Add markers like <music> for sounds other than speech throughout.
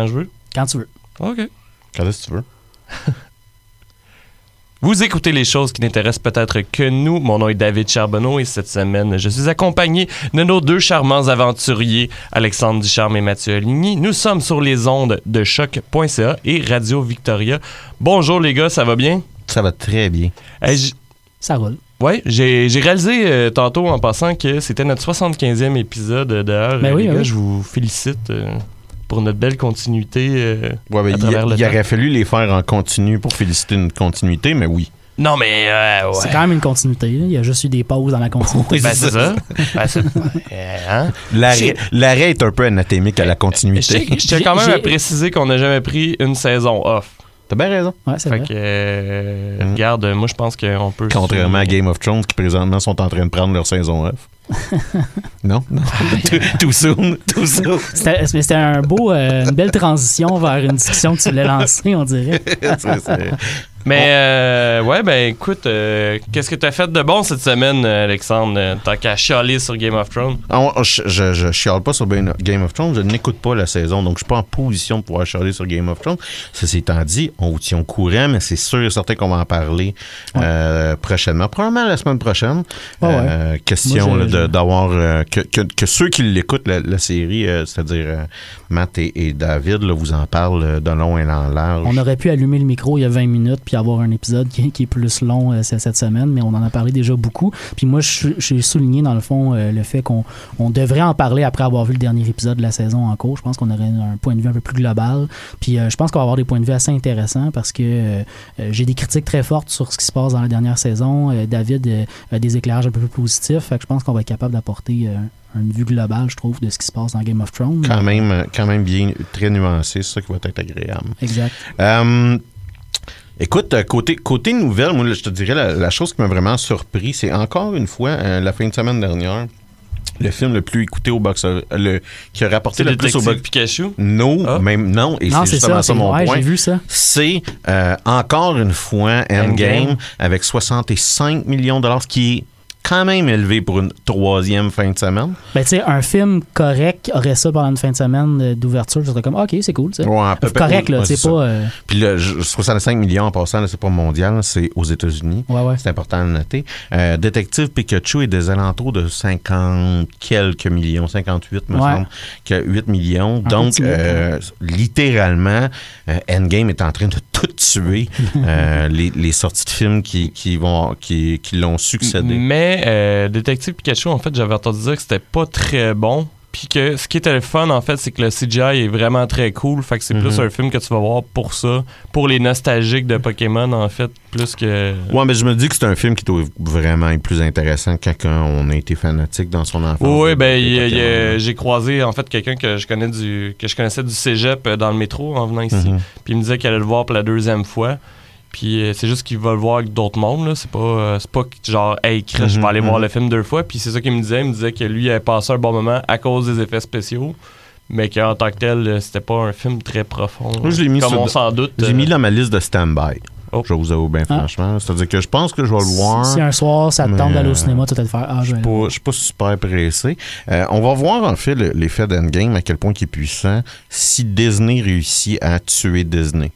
Quand je veux? Quand tu veux. OK. Quand est-ce que tu veux? <laughs> Vous écoutez les choses qui n'intéressent peut-être que nous. Mon nom est David Charbonneau et cette semaine, je suis accompagné de nos deux charmants aventuriers, Alexandre Ducharme et Mathieu Aligny. Nous sommes sur les ondes de choc.ca et Radio Victoria. Bonjour les gars, ça va bien? Ça va très bien. Hey, j- Ça roule. ouais, j'ai réalisé euh, tantôt en passant que c'était notre 75e épisode. euh, D'ailleurs, Ben euh, oui, les ben gars, oui. je vous félicite euh, pour notre belle continuité. euh, Ouais, ben, à il, travers le il temps. aurait fallu les faire en continu pour féliciter une continuité, mais oui. Non, mais euh, ouais. C'est quand même une continuité. là. Il y a juste eu des pauses dans la continuité. Ben, c'est ça. <laughs> Ben, c'est- Euh, hein? L'arrêt l'arrêt est un peu anathémique à la Je continuité. je tiens quand même J'ai- à préciser qu'on n'a jamais pris une saison off. T'as bien raison. Ouais, c'est Fait vrai. que, euh, Mm. regarde, moi, je pense qu'on peut. Contrairement à Game of Thrones qui présentement sont en train de prendre leur saison off. Non? Non. too, too soon. Too soon. C'était un beau, euh, une belle transition vers une discussion que tu voulais lancer, on dirait. <laughs> C'est- c'est- Mais, euh, ouais, ben, écoute, euh, qu'est-ce que t'as fait de bon cette semaine, euh, Alexandre? euh, Tant qu'à chialer sur Game of Thrones. On- je, je, je chiale pas sur Game of Thrones, je n'écoute pas la saison, donc je suis pas en position de pouvoir chialer sur Game of Thrones. Ceci étant dit, on vous tient au courant, mais c'est sûr et certain qu'on va en parler euh, prochainement. Probablement la semaine prochaine. Ouais. Euh, question d'avoir euh, que, que, que ceux qui l'écoutent, la, la série, euh, c'est-à-dire euh, Matt et, et David, là, vous en parlent de long et en large. On aurait pu allumer le micro il y a 20 minutes puis avoir un épisode qui, qui est plus long euh, cette semaine, mais on en a parlé déjà beaucoup. Puis moi, suis souligné dans le fond euh, le fait qu'on on devrait en parler après avoir vu le dernier épisode de la saison en cours. Je pense qu'on aurait un point de vue un peu plus global. Puis euh, je pense qu'on va avoir des points de vue assez intéressants parce que j'ai des critiques très fortes sur ce qui se passe dans la dernière saison. David a des éclairages un peu plus positifs. Fait que je pense qu'on va être capable d'apporter une vue globale, je trouve, de ce qui se passe dans Game of Thrones. Quand même, quand même bien, très nuancé, c'est ça qui va être agréable. Exact. Euh, écoute, euh, côté, côté nouvelle, moi, je te dirais, la, la chose qui m'a vraiment surpris, c'est encore une fois, euh, la fin de semaine dernière, le film le plus écouté au box euh, le qui a rapporté C'est le plus au box Pikachu? non, Ah. même non, et non, c'est justement ça. ça, c'est- mon ouais, point. J'ai vu ça. C'est euh, encore une fois Endgame, Endgame. avec 65 millions de dollars, ce qui est quand même élevé pour une troisième fin de semaine. Ben, tu sais, un film correct aurait ça pendant une fin de semaine euh, d'ouverture. Je serais comme, OK, c'est cool, ça. Ouais, à peu correct, là, c'est pas. euh, Puis là, je- 65 millions en passant, c'est pas mondial, c'est aux États-Unis. ouais, ouais. C'est important de noter. Euh, Détective Pikachu est des alentours de 50 quelques millions, 58 me Ouais. semble, que 8 millions. Un Donc, euh, littéralement, euh, Endgame est en train de tout tuer <laughs> euh, les, les sorties de films qui, qui vont qui, qui l'ont succédé. Mais euh, Détective Pikachu, en fait, j'avais entendu dire que c'était pas très bon. Puis que ce qui était le fun, en fait, c'est que le CGI est vraiment très cool. Fait que c'est plus Mhm. un film que tu vas voir pour ça. Pour les nostalgiques de Pokémon, en fait, plus que. Ouais, mais je me dis que c'est un film qui doit vraiment être plus intéressant que quand on a été fanatique dans son enfance. Oui, ben, j'ai croisé en fait quelqu'un que je connais du que je connaissais du cégep euh, dans le métro en venant ici. Mhm. Puis il me disait qu'il allait le voir pour la deuxième fois. Puis euh, c'est juste qu'il va le voir avec d'autres mondes. là. C'est pas, euh, c'est pas que, genre, hey, Chris, je vais Mhm, aller voir mhm. le film deux fois. Puis c'est ça qu'il me disait. Il me disait que lui avait passé un bon moment à cause des effets spéciaux. Mais qu'en tant que tel, euh, c'était pas un film très profond. Moi, je l'ai mis Comme sur- on s'en doute. J'ai euh, mis dans ma liste de stand-by. Oh. Je vous avoue bien Ah. franchement. C'est-à-dire que je pense que je vais le voir. Si un soir, ça te tente d'aller au cinéma, tu vas te faire. Ah, je ne suis pas super pressé. Euh, on va voir en fait le- l'effet d'Endgame, à quel point il est puissant, si Disney réussit à tuer Disney.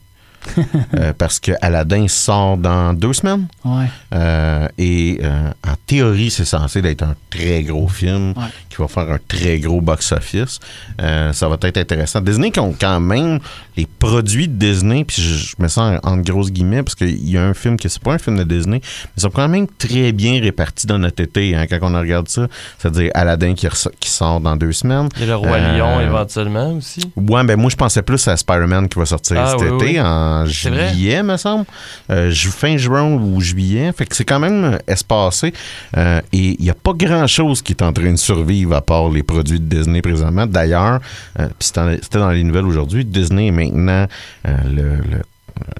Euh, parce que Aladdin sort dans deux semaines. Ouais. Euh, et euh, en théorie, c'est censé être un très gros film Ouais. qui va faire un très gros box-office. Euh, ça va être intéressant. Disney qui ont quand même les produits de Disney, puis je, je me sens en grosses guillemets parce qu'il y a un film qui c'est pas un film de Disney, mais ils sont quand même très bien répartis dans notre été hein, quand on regarde ça. C'est-à-dire Aladdin qui, qui sort dans deux semaines. A le Roi Euh, Lion éventuellement aussi. Ouais, ben moi je pensais plus à Spider-Man qui va sortir Ah, cet oui, été oui. en Juillet, me semble. Euh, fin juin ou juillet. Fait que c'est quand même espacé. Euh, et il n'y a pas grand-chose qui est en train de survivre à part les produits de Disney présentement. D'ailleurs, euh, puis c'était dans- les nouvelles aujourd'hui, Disney est maintenant euh, le- le-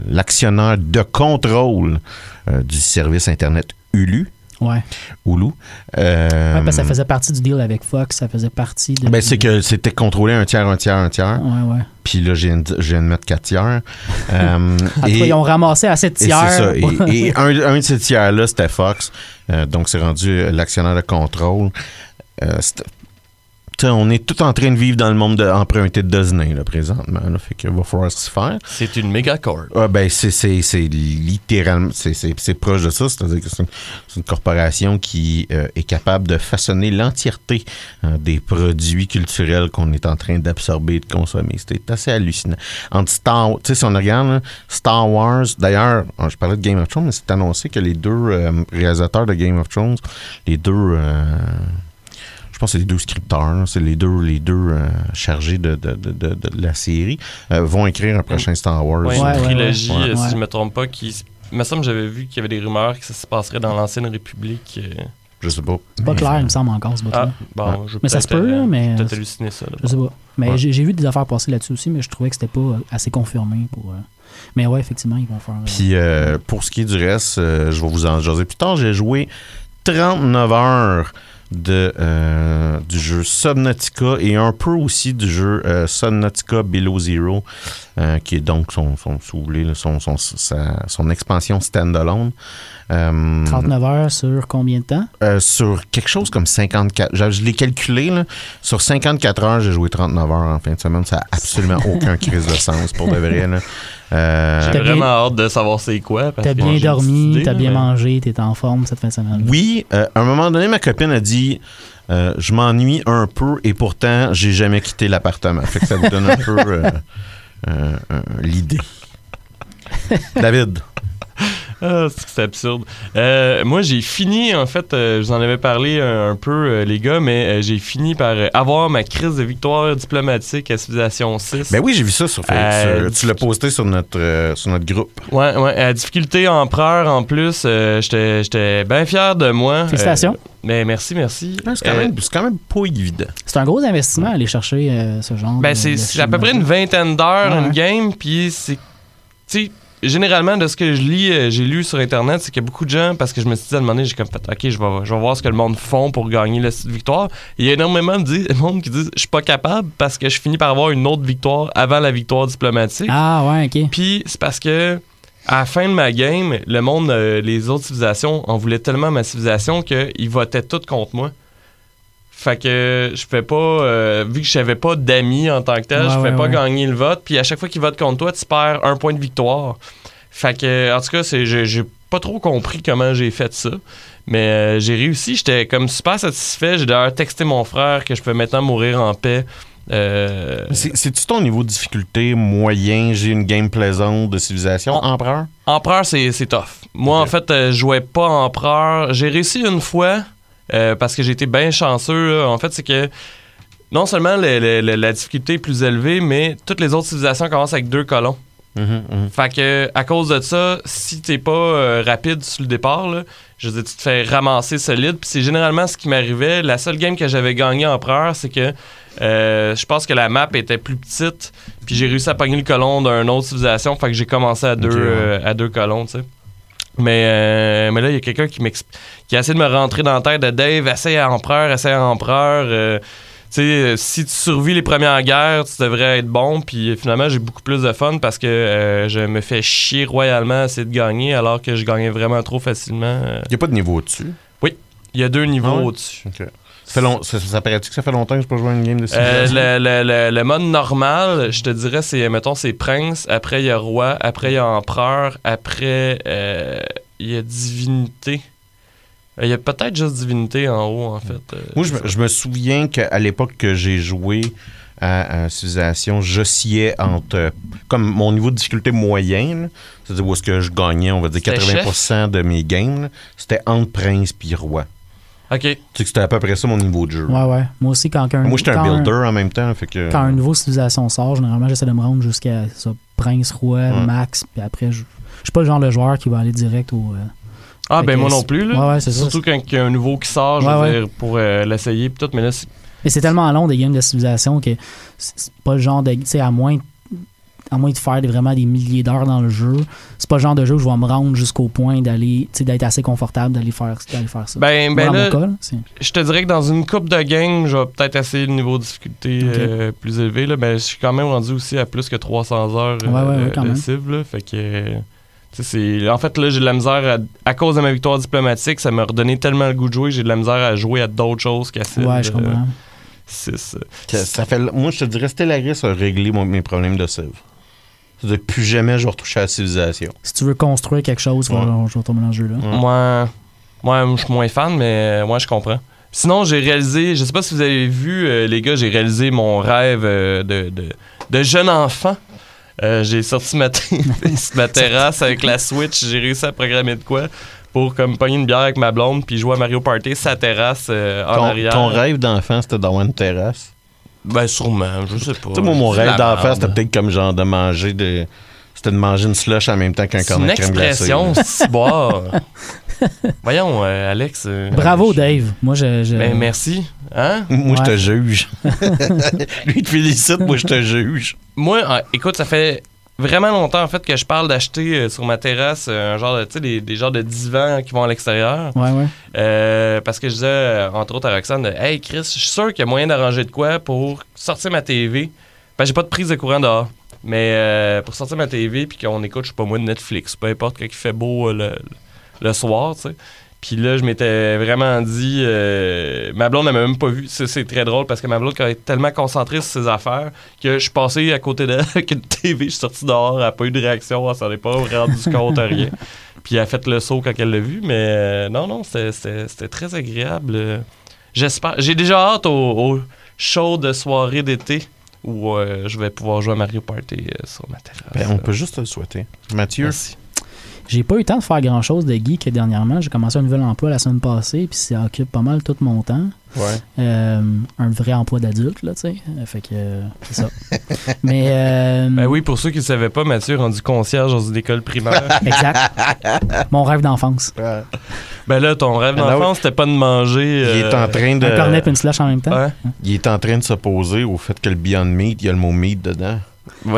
l'actionnaire de contrôle euh, du service Internet Hulu. Ouais. Hulu. Euh, Ouais, parce que ça faisait partie du deal avec Fox, ça faisait partie de. ben, c'est que c'était contrôlé un tiers, un tiers, un tiers. Ouais, ouais. Puis là, je viens de, je viens de mettre 4 tiers. <laughs> Euh, En tout cas, ils ont ramassé assez de et c'est tiers. ça. Et, <laughs> et un, un de ces tiers-là, c'était Fox. Euh, donc, c'est rendu l'actionnaire de contrôle. Euh, c'était- tu sais, on est tout en train de vivre dans le monde de, emprunté de Disney, là, présentement. Là, fait qu'il va falloir s'y faire. C'est une méga corde. Ah, ben, c'est, c'est, c'est littéralement, c'est, proche de ça. C'est-à-dire que c'est une, corporation qui euh, est capable de façonner l'entièreté euh, des produits culturels qu'on est en train d'absorber et de consommer. C'était assez hallucinant. Entre Star tu sais, si on regarde là, Star Wars, d'ailleurs, euh, je parlais de Game of Thrones, mais c'est annoncé que les deux euh, réalisateurs de Game of Thrones, les deux. Je pense que c'est les deux scripteurs, là, c'est les deux, les deux euh, chargés de, de, de, de- de la série, euh, vont écrire un prochain Star Wars. Ouais, une ouais, trilogie, ouais. euh, si Ouais. je me trompe pas, qui. Il me semble que j'avais vu qu'il y avait des rumeurs que ça se passerait dans l'ancienne République. Je sais pas. C'est pas Mais, clair, il me semble encore, ce bout-là. Ah, bon, je Mais ça se peut, là, mais- Peut-être halluciner ça. là. Je sais pas. Mais Ouais. j'ai j'ai vu des affaires passer là-dessus aussi, mais je trouvais que c'était pas assez confirmé pour. Mais ouais, effectivement, ils vont faire. Puis euh, pour ce qui est du reste, euh, je vais vous en jaser plus tard. J'ai joué 39 heures de, euh, du jeu Subnautica et un peu aussi du jeu euh, Subnautica Below Zero, euh, qui est donc son, son, si vous voulez, son, son, sa- son expansion standalone. Euh, 39 heures sur combien de temps? Sur quelque chose comme 54. Je, je l'ai calculé, là. Sur 54 heures, j'ai joué 39 heures en fin de semaine. Ça n'a absolument aucun <laughs> crise de sens pour de vrai. Là. Euh, J'ai T'as bien- vraiment hâte de savoir c'est quoi. T'as bien dormi, t'as bien mais- mangé, t'es en forme cette fin de semaine. Oui, euh, à un moment donné, ma copine a dit euh, Je m'ennuie un peu et pourtant, j'ai jamais quitté l'appartement. Fait que ça vous donne un peu euh, euh, euh, l'idée. <laughs> David. Ah, c'est absurde. Euh, moi, j'ai fini, en fait, euh, je vous en avais parlé un, un peu, euh, les gars, mais euh, j'ai fini par avoir ma crise de victoire diplomatique à Civilisation 6. Ben oui, j'ai vu ça sur Euh, Facebook. tu l'as posté sur notre, euh, sur notre groupe. Ouais, ouais, à difficulté empereur en plus, euh, j'étais j'étais bien fier de moi. Félicitations. Euh, mais merci, merci. Ouais, c'est, quand Euh, même, c'est quand même pas évident. C'est un gros investissement aller chercher euh, ce genre Ben, de- c'est à peu près une vingtaine d'heures, Ouais, une ouais. game, puis c'est. Tu sais, généralement, de ce que je lis, euh, j'ai lu sur Internet, c'est qu'il y a beaucoup de gens, parce que je me suis dit à un moment donné, j'ai comme fait, OK, je vais, je vais voir ce que le monde font pour gagner la victoire. Il y a énormément de <laughs> monde qui disent, je suis pas capable parce que je finis par avoir une autre victoire avant la victoire diplomatique. Ah ouais, ok. Puis c'est parce que à la fin de ma game, le monde, euh, les autres civilisations en voulaient tellement ma civilisation qu'ils votaient toutes contre moi. Fait que je fais pas, euh, vu que je n'avais pas d'amis en tant que tel, Ouais, je fais ouais, pas ouais. gagner le vote. Puis à chaque fois qu'ils votent contre toi, tu perds un point de victoire. Fait que, en tout cas, c'est, j'ai, pas trop compris comment j'ai fait ça. Mais euh, j'ai réussi, j'étais comme super satisfait. J'ai d'ailleurs texté mon frère que je peux maintenant mourir en paix. Euh, C'est, c'est-tu ton niveau de difficulté moyen? J'ai une game plaisante de civilisation, empereur? Empereur, c'est c'est tough. Moi, en fait, euh, je jouais pas empereur. J'ai réussi une fois euh, parce que j'ai été bien chanceux. là. En fait, c'est que non seulement le- le- le- la difficulté est plus élevée, mais toutes les autres civilisations commencent avec deux colons. Mhm, mhm. Fait que à cause de ça, si t'es pas euh, rapide sur le départ, là, je veux dire, tu te fais ramasser solide. Puis c'est généralement ce qui m'arrivait. La seule game que j'avais gagné empereur, c'est que euh, je pense que la map était plus petite. Puis j'ai réussi à pogner le colon d'une autre civilisation. Fait que j'ai commencé à deux, ouais. euh, à deux colons, tu sais. Mais, euh, mais là, il y a quelqu'un qui, qui a essayé de me rentrer dans la tête de Dave, essaye à empereur, essaye à empereur. euh, tu sais, euh, si tu survis les premières guerres, tu devrais être bon. Puis finalement, j'ai beaucoup plus de fun parce que euh, je me fais chier royalement à essayer de gagner alors que je gagnais vraiment trop facilement. euh. Il n'y a pas de niveau au-dessus? Il y a deux niveaux Ah ouais? au-dessus. Ça, fait long- ça, ça paraît-tu que ça fait longtemps que je pas joué à une game de Euh, civilisation? le, le- le- le mode normal, je te dirais, c'est, mettons, c'est prince, après il y a roi, après il y a empereur, après euh, il y a divinité. Euh, Il y a peut-être juste divinité en haut, en fait. Moi, je, me- je me souviens qu'à l'époque que j'ai joué à, à Civilisation, j'oscillais entre. Comme mon niveau de difficulté moyen, c'est-à-dire où est-ce que je gagnais, on va dire C'était 80% de mes games, c'était entre prince puis roi. Ok. Tu sais que c'était à peu près ça mon niveau de jeu. Ouais, ouais. Moi aussi, quand un, Moi, j'étais un builder en même temps, fait que. quand un nouveau civilisation sort, généralement, j'essaie de me rendre jusqu'à ça, prince, roi, Ouais. max, puis après, je, je suis pas le genre de joueur qui va aller direct au. euh, Ah, ben moi non plus, là. Ouais, ouais, c'est ça. Surtout quand il y a un nouveau qui sort, je Ouais, veux ouais. dire, pour euh, l'essayer, pis tout, mais là, c'est- Mais c'est tellement long des games de civilisation que c'est c'est pas le genre de. Tu sais, à moins, à moins de faire vraiment des milliers d'heures dans le jeu, c'est pas le genre de jeu où je vais me rendre jusqu'au point d'aller, tu sais, d'être assez confortable d'aller faire, d'aller faire ça. ben, ben là, cas, là, je te dirais que dans une coupe de game, je vais peut-être essayer le niveau de difficulté euh, plus élevé, là, mais je suis quand même rendu aussi à plus que 300 heures euh, Ouais, ouais, ouais, quand de même. cible, là, fait que... euh, tu sais, c'est- En fait, là, j'ai de la misère à, à cause de ma victoire diplomatique. Ça m'a redonné tellement le goût de jouer. J'ai de la misère à jouer à d'autres choses qu'à cible. ouais, je comprends. 6. Ça, ça fait, moi, je te dirais, Stellaris a réglé mon- mes problèmes de civ. C'est-à-dire, plus jamais je vais retoucher à la civilisation. Si tu veux construire quelque chose, Ouais. voilà, je vais tomber dans ce jeu-là. Ouais. Moi, moi, je suis moins fan, mais euh, moi, je comprends. Sinon, j'ai réalisé, je sais pas si vous avez vu, euh, les gars, j'ai réalisé mon rêve euh, de, de, de jeune enfant. Euh, j'ai sorti ma, <laughs> terrasse avec la Switch, j'ai réussi à programmer de quoi pour comme pogner une bière avec ma blonde puis jouer à Mario Party sa terrasse euh, en Ton, arrière. ton rêve d'enfant, c'était d'avoir une terrasse? Ben sûrement, je sais pas. Tu sais, moi, mon rêve merde. c'était peut-être comme genre de manger de. C'était de manger une slush en même temps qu'un cornet une de crème glacée. expression, <laughs> c'est boire. Voyons, euh, Alex. euh, Bravo, je- Dave. Moi, je. je- Ben, merci. Hein? Moi, je te juge. <laughs> Lui, il te félicite, moi, je te juge. Moi, euh, écoute, ça fait vraiment longtemps en fait que je parle d'acheter euh, sur ma terrasse euh, un genre de, tu sais, des, des genres de divans qui vont à l'extérieur. Ouais, ouais. Euh, parce que je disais, entre autres à Roxane, de, Hey Chris, je suis sûr qu'il y a moyen d'arranger de quoi pour sortir ma TV. Ben, j'ai pas de prise de courant dehors. Mais euh, pour sortir ma TV puis qu'on écoute, je sais pas moi, de Netflix, peu importe quand il fait beau le, le soir, tu sais. Puis là, je m'étais vraiment dit, euh, ma blonde n'a même pas vu. C'est, très drôle parce que ma blonde elle est tellement concentrée sur ses affaires que je suis passé à côté d'elle <laughs> avec une TV, je suis sorti dehors, elle n'a pas eu de réaction, elle s'en est pas rendu compte, rien. <laughs> Puis elle a fait le saut quand elle l'a vu, mais euh, non, non, c'était, très agréable. J'espère. J'ai déjà hâte au, au show de soirée d'été où euh, je vais pouvoir jouer à Mario Party euh, sur ma terrasse. Ben, on peut juste te le souhaiter. Mathieu, Merci. J'ai pas eu le temps de faire grand chose de geek dernièrement. J'ai commencé un nouvel emploi la semaine passée, puis ça occupe pas mal tout mon temps. ouais. Euh, un vrai emploi d'adulte, là, tu sais. Euh, Fait que euh, c'est ça. <laughs> Mais. euh, Ben oui, pour ceux qui ne savaient pas, Mathieu est rendu concierge dans une école primaire. <laughs> Exact. Mon rêve d'enfance. ben là, ton rêve Alors, d'enfance, c'était pas de manger. Il est euh, en train de. Un cornet et une slush en même temps. ouais. Il est en train de s'opposer au fait que le Beyond Meat, il y a le mot meat dedans.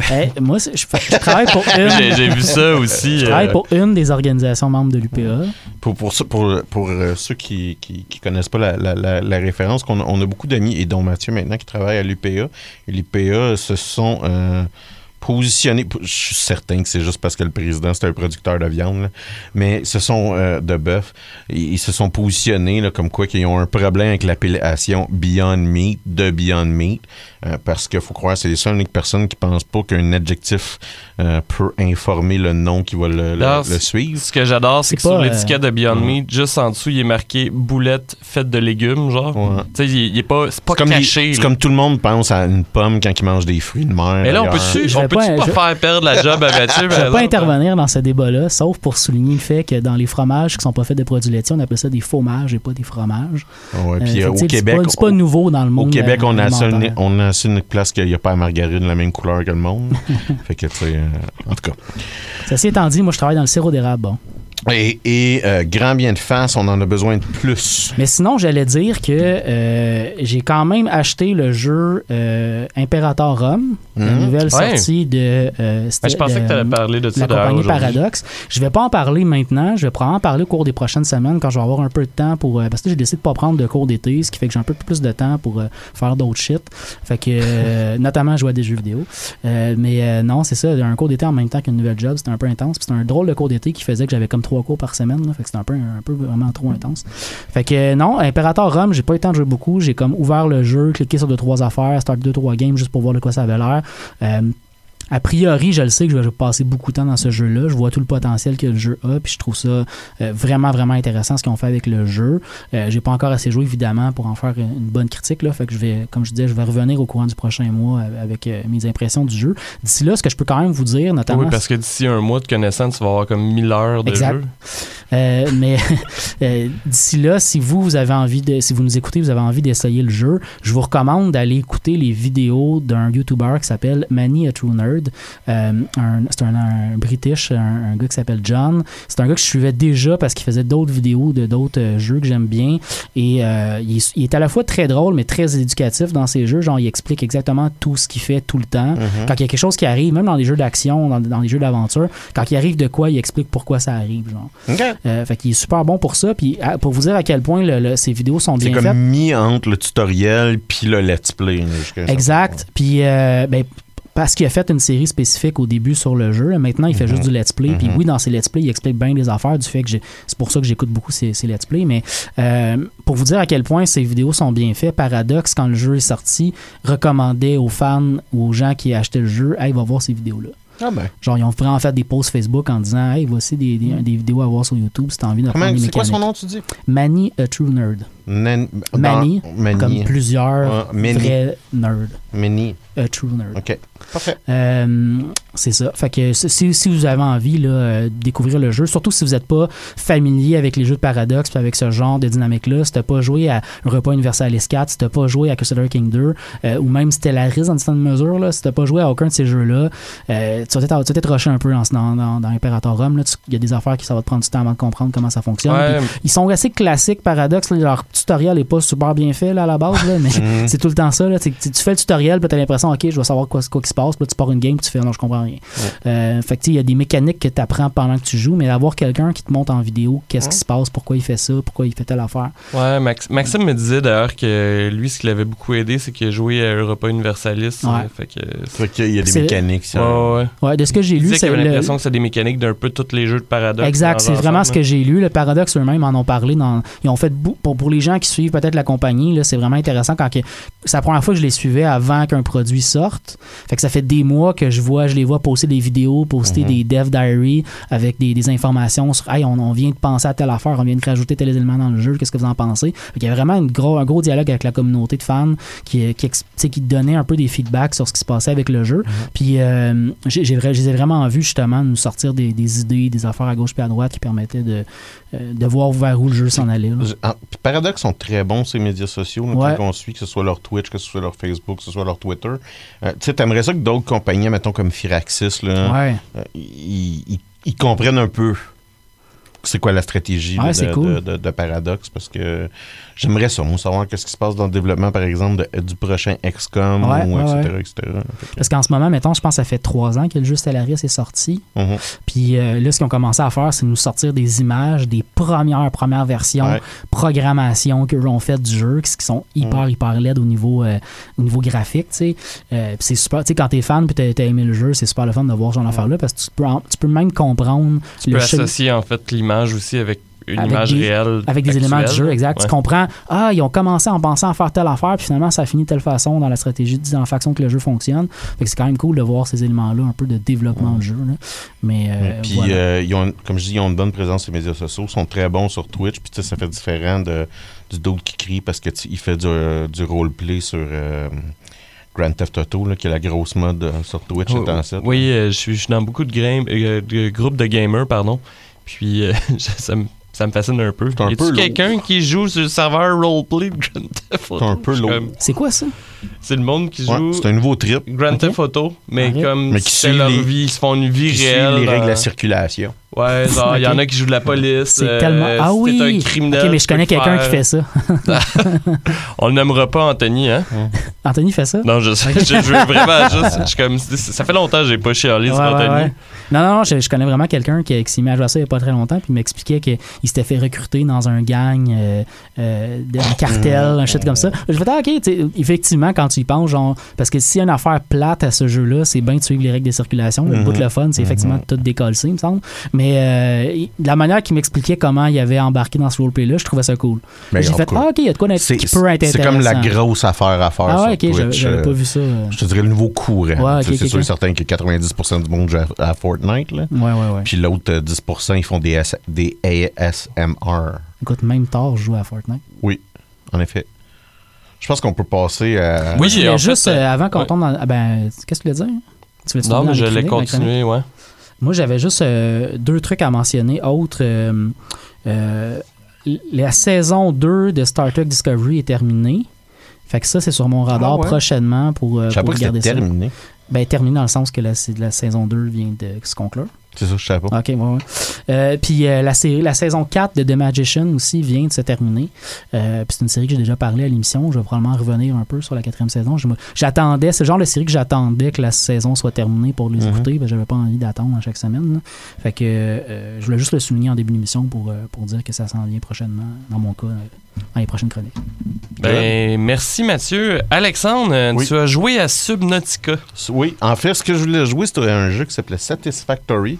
Hey, moi, je, travaille pour <laughs> une. J'ai j'ai vu ça aussi. Je travaille euh, pour une des organisations membres de l'UPA. Pour, pour, pour, pour euh, ceux qui qui, qui connaissent pas la, la, la, la référence, qu'on a- on a beaucoup d'amis, et dont Mathieu maintenant, qui travaille à l'UPA. Et l'UPA se sont euh, positionnés. Je suis certain que c'est juste parce que le président, c'est un producteur de viande, là, mais ce sont euh, de bœuf. Ils, ils se sont positionnés là, comme quoi qu'ils ont un problème avec l'appellation Beyond Meat, de Beyond Meat, euh, parce qu'il faut croire que c'est les seules uniques personnes qui pensent pas qu'un adjectif euh, peut informer le nom qui va le, le- Non, le suivre. Ce que j'adore, c'est que sur pas, l'étiquette de Beyond. Meat, juste en dessous, il est marqué boulette faite de légumes, genre. Ouais. Tu sais, il, il est pas, c'est pas C'est comme, caché. c'est là. comme tout le monde pense à une pomme quand il mange des fruits de mer. Mais là, on peut-tu on pas- pas, je- faire perdre la job à Mathieu? <laughs> Je ne vais pas intervenir dans ce débat-là, sauf pour souligner le fait que dans les fromages qui sont pas faits de produits laitiers, on appelle ça des fromages et pas des fromages. Ouais, Euh, puis euh, au c'est Québec, pas- c'est pas, nouveau dans le au monde. Québec, on a alimentaire. assez une, on a assez une place qu'il n'y a pas la margarine de la même couleur que le monde. <laughs> fait que, tu euh, en tout cas. Ceci étant dit, moi, je travaille dans le sirop d'érable. Bon. Et, et, euh, grand bien de face, on en a besoin de plus. Mais sinon, j'allais dire que euh, j'ai quand même acheté le jeu euh, Imperator Rome, la Mhm. nouvelle Ouais. sortie de. euh, Ben, je pensais de- que tu allais parler de ça la compagnie. Paradox. Je vais pas en parler maintenant. Je vais probablement en parler au cours des prochaines semaines quand je vais avoir un peu de temps pour. euh, parce que j'ai décidé de pas prendre de cours d'été, ce qui fait que j'ai un peu plus de temps pour euh, faire d'autres shit. Fait que, euh, <laughs> notamment jouer à des jeux vidéo. Euh, mais euh, non, c'est ça. Un cours d'été en même temps qu'une nouvelle job, c'était un peu intense. C'était un drôle de cours d'été qui faisait que j'avais comme trois cours par semaine. là. fait que c'est un peu, vraiment trop intense. Fait que euh, non, Imperator Rome, j'ai pas eu le temps de jouer beaucoup. J'ai comme ouvert le jeu, cliqué sur deux, trois affaires, start deux, trois games juste pour voir de quoi ça avait l'air. Euh, a priori, je le sais que je vais passer beaucoup de temps dans ce jeu-là. Je vois tout le potentiel que le jeu a, puis je trouve ça euh, vraiment, vraiment intéressant ce qu'ils ont fait avec le jeu. Euh, j'ai pas encore assez joué, évidemment, pour en faire une bonne critique. Là. Fait que je vais, comme je disais, je vais revenir au courant du prochain mois avec euh, mes impressions du jeu. D'ici là, ce que je peux quand même vous dire, notamment. Oui, parce que d'ici un mois de connaissance, tu vas avoir comme 1000 heures de Exact. jeu. Euh, mais <laughs> euh, d'ici là, si vous, vous avez envie de, si vous nous écoutez, vous avez envie d'essayer le jeu, je vous recommande d'aller écouter les vidéos d'un YouTuber qui s'appelle Manny a True Nerd. Euh, c'est un, un British, un, un gars qui s'appelle John. C'est un gars que je suivais déjà parce qu'il faisait d'autres vidéos de d'autres euh, jeux que j'aime bien. Et euh, il, est, il est à la fois très drôle, mais très éducatif dans ses jeux. Genre, il explique exactement tout ce qu'il fait tout le temps. Quand il y a quelque chose qui arrive, même dans les jeux d'action, dans, dans les jeux d'aventure, quand il arrive de quoi, il explique pourquoi ça arrive. Genre. Euh, fait qu'il est super bon pour ça. Puis à- pour vous dire à quel point le- le- ces vidéos sont C'est bien comme faites. mis entre le tutoriel puis le let's play. là, Exact. Puis euh, ben, parce qu'il a fait une série spécifique au début sur le jeu. Maintenant, il fait Mhm. juste du let's play. Puis Mhm. oui, dans ses let's play, il explique bien des affaires du fait que. C'est pour ça que j'écoute beaucoup ces let's play. Mais euh, pour vous dire à quel point ces vidéos sont bien faites, Paradox, quand le jeu est sorti, recommandait aux fans ou aux gens qui achetaient le jeu, hey, va voir ces vidéos-là. Ah ben. Genre, ils ont vraiment fait des posts Facebook en disant, hey, voici des, des, des vidéos à voir sur YouTube si t'as envie d'apprendre c'est quoi son nom, tu dis? Manny a True Nerd. Nan- dans- Manny, Manny. Comme plusieurs Manny. vrais nerds. Manny. A True Nerd. OK. Parfait. Euh, c'est ça. Fait que si, si vous avez envie là, euh, de découvrir le jeu, surtout si vous n'êtes pas familier avec les jeux de Paradox puis avec ce genre de dynamique-là, si t'as pas joué à Repas Universalis 4, si t'as pas joué à Crusader King 2, euh, ou même Stellaris dans une certaine mesure, là, si t'as pas joué à aucun de ces jeux-là, euh, tu vas peut-être rusher un peu dans, dans, dans, dans Imperator Rome. Il y a des affaires qui ça va te prendre du temps avant de comprendre comment ça fonctionne. Ouais, ils sont assez classiques, Paradox. là. leur tutoriel est pas super bien fait là, à la base, là, mais Mhm. <laughs> c'est tout le temps ça. Là. Tu, tu- tu fais le tutoriel, puis tu as l'impression, OK, je vais savoir quoi, quoi qui se passe. Puis là, tu pars une game, puis tu fais, non, je comprends rien. Euh, fait il y a des mécaniques que tu apprends pendant que tu joues, mais d'avoir quelqu'un qui te montre en vidéo qu'est-ce qui se passe, pourquoi il fait ça, pourquoi il fait telle affaire. Ouais, Max- Maxime me disait d'ailleurs que lui, ce qui l'avait beaucoup aidé, c'est qu'il a joué à Europa Universalis. Ouais. euh, fait que. Fait qu'il y a des mécaniques. ça. Ouais, ouais. Ouais, de ce que j'ai lu, c'est avait le- l'impression que c'est des mécaniques d'un peu tous les jeux de Paradox. Exact, c'est vraiment ce que j'ai lu. Le Paradox eux-mêmes en ont parlé. Dans, ils ont fait pour, pour les gens qui suivent peut-être la compagnie, là, c'est vraiment intéressant quand que- c'est la première fois que je les suivais avant qu'un produit sorte. Fait que ça fait des mois que je vois, je les vois poster des vidéos, poster Mhm. des dev diary avec des, des informations sur hey, on, on vient de penser à telle affaire, on vient de rajouter tel élément dans le jeu, qu'est-ce que vous en pensez? Fait qu'il y a vraiment une gros, un gros dialogue avec la communauté de fans qui, qui, tu sais, qui donnait un peu des feedbacks sur ce qui se passait avec le jeu. Puis euh, j'ai, je les ai vraiment vus justement nous sortir des, des idées, des affaires à gauche puis à droite qui permettaient de, euh, de voir vers où le jeu s'en allait. là. Sont très bons, ces médias sociaux, là, Ouais. qu'on suit, que ce soit leur Twitch, que ce soit leur Facebook, que ce soit leur Twitter. Euh, tu sais, t'aimerais ça que d'autres compagnies, mettons comme Firaxis, là, Ouais. euh, ils, ils- ils comprennent un peu c'est quoi la stratégie Ouais, de, cool. de- de- de Paradox, parce que j'aimerais ça, moi, savoir qu'est-ce qui se passe dans le développement, par exemple, de- du prochain XCOM, Ouais, ou ouais, etc., ouais. etc. Parce qu'en ce moment, mettons, je pense que ça fait trois ans que le jeu Stellaris est sorti. mhm. Puis euh, là, ce qu'ils ont commencé à faire, c'est nous sortir des images des premières, premières versions, Ouais. programmation qu'eux ont fait du jeu, qui qui sont hyper, hyper laides au niveau, euh, au niveau graphique, tu sais. Euh, c'est super, tu sais, quand t'es fan puis t'as aimé le jeu, c'est super le fun de voir ce genre d'affaires-là parce que tu peux, en- tu peux même comprendre Tu le peux associer en fait l'image aussi avec une Avec image des- réelle. avec des éléments du jeu, exact. Tu Ouais. comprends, ah, ils ont commencé en pensant à faire telle affaire, puis finalement, ça a fini de telle façon dans la stratégie, dans la façon que le jeu fonctionne. Fait que c'est quand même cool de voir ces éléments-là, un peu de développement de jeu. là. Mais, euh, Puis, voilà. euh, ils ont, comme je dis, ils ont une bonne présence sur les médias sociaux, ils sont très bons sur Twitch, puis tu sais, ça fait différent de, du d'autre qui crie parce que tu- il fait du, euh, du roleplay sur euh, Grand Theft Auto, là, qui est la grosse mode euh, sur Twitch, Oui, c'est en sept, Oui, euh, je suis je suis dans beaucoup de, game- euh, de groupes de gamers, pardon. Puis euh, <laughs> ça, me, ça me fascine un peu. C'est un peu quelqu'un qui joue sur le serveur roleplay de Grand Theft Auto? C'est un peu C'est quoi ça? C'est le monde qui Ouais, joue c'est un nouveau trip. Grand. Theft Auto, mais comme Mais qui c'est suit leur les- vie, ils se font une vie Qui suit réelle. les règles de la circulation. Ouais, genre, il y en a qui jouent de la police. C'est euh, tellement. Ah oui! un criminel. ok, mais je connais quelqu'un faire. qui fait ça. <laughs> On le nommera pas Anthony, hein? Anthony fait ça? Non, je sais. Je, je veux vraiment <laughs> juste. Je comme. Ça fait longtemps que j'ai pas chialé sur Ouais, ouais, Anthony. ouais. Non, non, non, je, je connais vraiment quelqu'un qui, qui s'est mis à jouer à ça il n'y a pas très longtemps, puis il m'expliquait qu'il s'était fait recruter dans un gang, euh, euh, de- <laughs> un cartel, un shit comme ça. Je fais, ah, ok, tu quand tu y penses, genre, parce que s'il y a une affaire plate à ce jeu-là, c'est bien de suivre les règles de circulation. Le Mhm. bout de le fun, c'est effectivement tout décollé, il me semble. Mais euh, la manière qu'il m'expliquait comment il avait embarqué dans ce roleplay-là, je trouvais ça cool. Mais J'ai fait, ah, ok, il y a de quoi qui peut être c'est comme la grosse affaire à faire Ah ouais, sur ok, j'avais j'avais euh, pas vu ça. euh. Je te dirais le nouveau courant. Ouais, ok, c'est sûr et certain que 90% du monde joue à, à Fortnite. Là. Ouais, ouais, ouais. Puis l'autre euh, 10%, ils font des, des ASMR. Écoute, même tard, je joue à Fortnite. Oui, en effet. Je pense qu'on peut passer à. Oui, en juste, fait, euh, avant qu'on ouais. tombe dans. ah ben, qu'est-ce que tu voulais dire? Tu veux Non, mais je l'ai continué, ouais. Moi, j'avais juste euh, deux trucs à mentionner. Autre, euh, euh, la saison 2 de Star Trek Discovery est terminée. Fait que ça, c'est sur mon radar Ah ouais? prochainement pour, euh, pour regarder ça. terminé. Ben, terminé dans le sens que la, la saison 2 vient de se conclure. C'est ça, je savais pas. OK, ouais, ouais. Euh, puis euh, la, série, la saison 4 de The Magician aussi vient de se terminer. Euh, puis c'est une série que j'ai déjà parlé à l'émission. Je vais probablement revenir un peu sur la quatrième saison. J'attendais, c'est le genre de série que j'attendais que la saison soit terminée pour les Mhm. écouter. Ben, J'avais pas envie d'attendre à chaque semaine. là. Fait que euh, je voulais juste le souligner en début d'émission pour, euh, pour dire que ça s'en vient prochainement, dans mon cas, euh, dans les prochaines chroniques. Ben, merci Mathieu. Alexandre, Oui. tu as joué à Subnautica. Oui, en fait, ce que je voulais jouer, c'était un jeu qui s'appelait Satisfactory.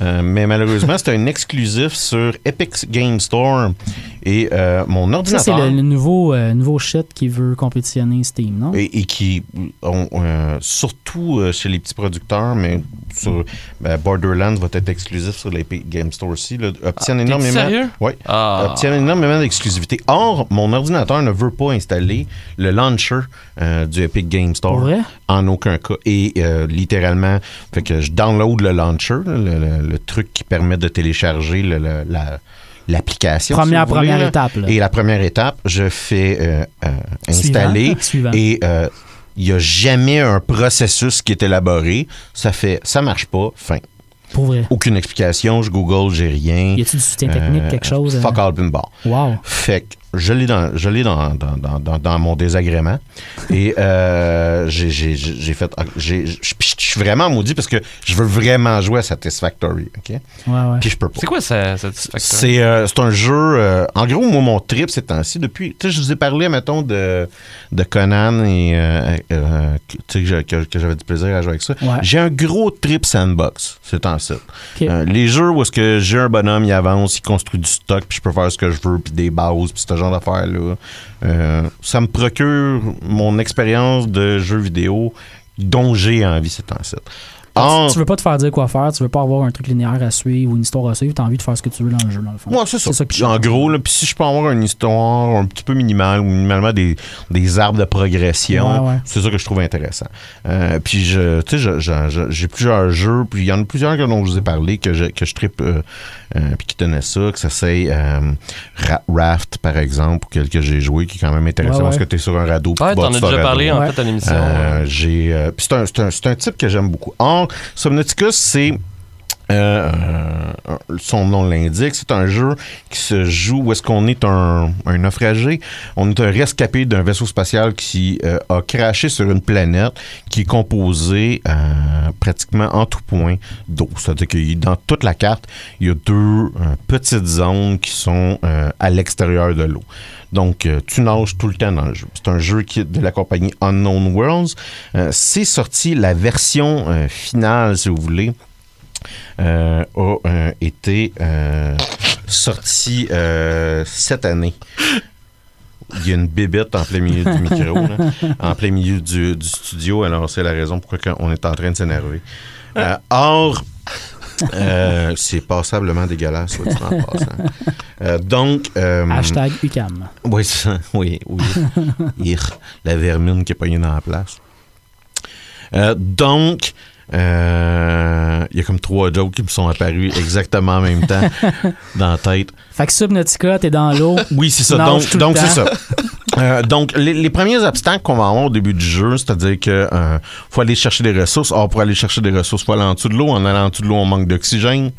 Euh, mais malheureusement, c'était un exclusif sur Epic Game Store. Et euh, mon Ça, c'est ordinateur. le, le nouveau, euh, nouveau shit qui veut compétitionner Steam, non? Et, et qui, ont, euh, surtout euh, chez les petits producteurs, mais sur ben, Borderlands va être exclusif sur l'Epic Game Store aussi, là, obtiennent Ah, t'es énormément. sérieux? Oui. Ah. obtiennent énormément d'exclusivité. Or, mon ordinateur ne veut pas installer le launcher euh, du Epic Game Store. Vrai? En aucun cas. Et euh, littéralement, fait que je download le launcher, le, le- le truc qui permet de télécharger le- le- la- l'application. Première, si vous voulez, première étape. Là. Et la première étape, je fais euh, euh, installer Suivant. Et euh, il n'y a jamais un processus qui est élaboré. Ça fait, ça marche pas, fin. Pour vrai. Aucune explication, je Google, j'ai rien. Y a-tu du soutien technique, Euh, quelque chose? Fuck euh? all bar. Wow. Fait que je l'ai dans, je l'ai dans, dans, dans, dans, dans mon désagrément. Et euh, j'ai, j'ai, j'ai fait. j'ai- Je suis vraiment maudit parce que je veux vraiment jouer à Satisfactory. OK? Ouais, ouais. Puis je peux pas. C'est quoi ça, Satisfactory? C'est euh, c'est un jeu. euh, en gros, moi, mon trip ces temps-ci, depuis. Tu sais, je vous ai parlé, mettons, de, de Conan et. euh, euh, que- tu sais, que, que- que j'avais du plaisir à jouer avec ça. Ouais. J'ai un gros trip sandbox ces temps-ci. Ok. Euh, les jeux où est-ce que j'ai un bonhomme, il avance, il construit du stock, puis je peux faire ce que je veux, puis des bases, puis ce genre d'affaires-là. Euh, ça me procure mon expérience de jeu vidéo dont j'ai envie ces temps-ci. Or- Tu veux pas te faire dire quoi faire, tu veux pas avoir un truc linéaire à suivre ou une histoire à suivre, t'as envie de faire ce que tu veux dans le jeu, dans le fond. Ouais, c'est ça. que en gros, là, puis si je peux avoir une histoire un petit peu minimale ou minimalement des, des arbres de progression, Ouais, ouais. c'est ça que je trouve intéressant. Euh, puis je, tu sais, j'ai plusieurs jeux, puis il y en a plusieurs que dont je vous ai parlé que je, que je tripe, euh, euh, puis qui tenaient ça, que ça c'est euh, Ra- Raft par exemple, auquel que j'ai joué, qui est quand même intéressant Ouais, ouais. parce que tu es sur un radeau. Ouais, tu t'en as déjà radeau. parlé en Ouais. fait à l'émission. Euh, j'ai, euh, puis c'est un, c'est un- c'est un type que j'aime beaucoup. Or, Subnautica, c'est. Euh, euh, son nom l'indique, c'est un jeu qui se joue où est-ce qu'on est un, un naufragé, on est un rescapé d'un vaisseau spatial qui euh, a craché sur une planète qui est composée pratiquement en tout point d'eau. C'est-à-dire que dans toute la carte, il y a deux petites zones qui sont à l'extérieur de l'eau. Donc, tu nages tout le temps dans le jeu. C'est un jeu qui est de la compagnie Unknown Worlds. C'est sorti, la version finale, si vous voulez, euh, a euh, été euh, sortie euh, cette année. Il y a une bébête en plein milieu du micro, là, <laughs> en plein milieu du, du studio. Alors, c'est la raison pourquoi on est en train de s'énerver. Or, c'est passablement dégueulasse, soit dit en passant. Euh, donc, euh, Hashtag UCAM. oui, ça, oui, oui. <laughs> Ir, la vermine qui est pognée dans la place. Euh, donc, euh, il y a comme trois jokes qui me sont apparus exactement en même temps <laughs> dans la tête. Fait que Subnautica, t'es dans l'eau. Oui, c'est ça. Donc, donc c'est ça. Euh, donc, les, les premiers obstacles qu'on va avoir au début du jeu, c'est-à-dire que euh, faut aller chercher des ressources. Or, pour aller chercher des ressources, il faut aller en dessous de l'eau. En allant en dessous de l'eau, on manque d'oxygène.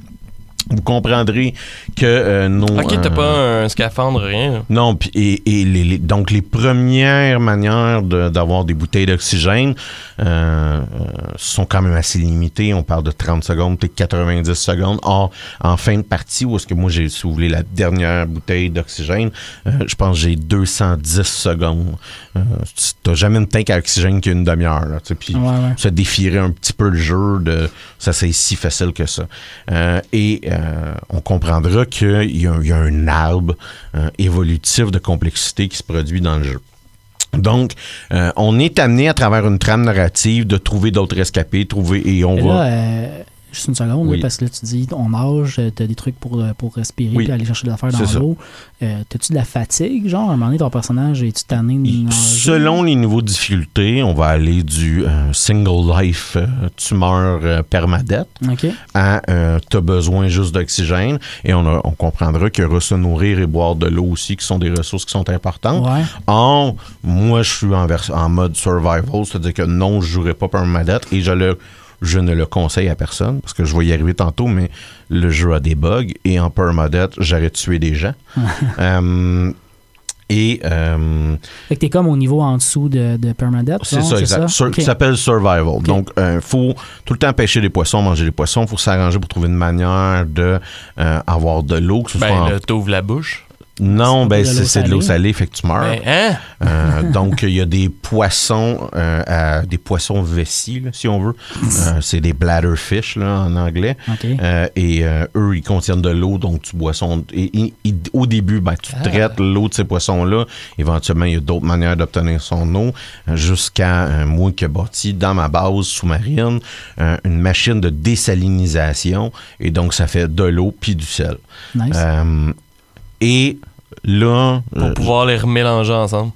Vous comprendrez que euh, nos... Ok, t'as euh, pas un scaphandre, rien. là. non, puis et, et les, les- donc les premières manières de- d'avoir des bouteilles d'oxygène euh, euh, sont quand même assez limitées. On parle de 30 secondes, peut-être 90 secondes. Or, en fin de partie, où est-ce que moi j'ai, si vous voulez, la dernière bouteille d'oxygène, euh, je pense que j'ai 210 secondes. Euh, t'as jamais une tank à oxygène qui a une demi-heure. là, tu sais, Puis Ouais, ouais. ça défierait un petit peu le jeu de ça c'est si facile que ça. Euh, et euh, on comprendra qu'il y, a- il y a un arbre euh, évolutif de complexité qui se produit dans le jeu. Donc, euh, on est amené à travers une trame narrative de trouver d'autres escapés, trouver et on Et va. là, juste une seconde, Oui. là, parce que là, tu dis, on nage, euh, t'as des trucs pour, euh, pour respirer Oui. puis aller chercher de l'affaire dans l'eau. Euh, T'as-tu de la fatigue, genre, à un moment donné, ton personnage, es-tu tanné de? Selon les niveaux de difficulté, on va aller du euh, single life, tu meurs euh, permadeath, OK. à t'as besoin juste d'oxygène. Et on, a- on comprendra que se nourrir et boire de l'eau aussi, qui sont des ressources qui sont importantes. Ouais. Or, moi, je suis en, en mode survival, c'est-à-dire que non, je jouerai pas permadeath et je, le, je ne le conseille à personne parce que je vais y arriver tantôt, mais le jeu a des bugs et en permadeath, j'aurais tué des gens. <laughs> Euh, et euh, Fait que t'es comme au niveau en dessous de, de Permadeath. c'est ça, exact. Ça? S'appelle survival. Donc, il faut tout le temps pêcher des poissons, manger des poissons. Il faut s'arranger pour trouver une manière de euh, avoir de l'eau, que ce soit Ben, en- là, t'ouvres la bouche. Non, c'est ben de l'eau c'est de l'eau salée. fait que tu meurs. Ben, hein? Euh, <laughs> donc, il y a des poissons, euh, à- des poissons vessis, là, si on veut. Euh, c'est des bladderfish là, en anglais. Euh, et euh, eux, ils contiennent de l'eau, donc tu boisson. Et, et- et au début, ben, tu traites l'eau de ces poissons-là. Éventuellement, il y a d'autres manières d'obtenir son eau. Jusqu'à euh, moi qui ai bâti dans ma base sous-marine euh, une machine de désalinisation. Et donc, ça fait de l'eau puis du sel. Nice. Et là. Pour euh, pouvoir les remélanger ensemble.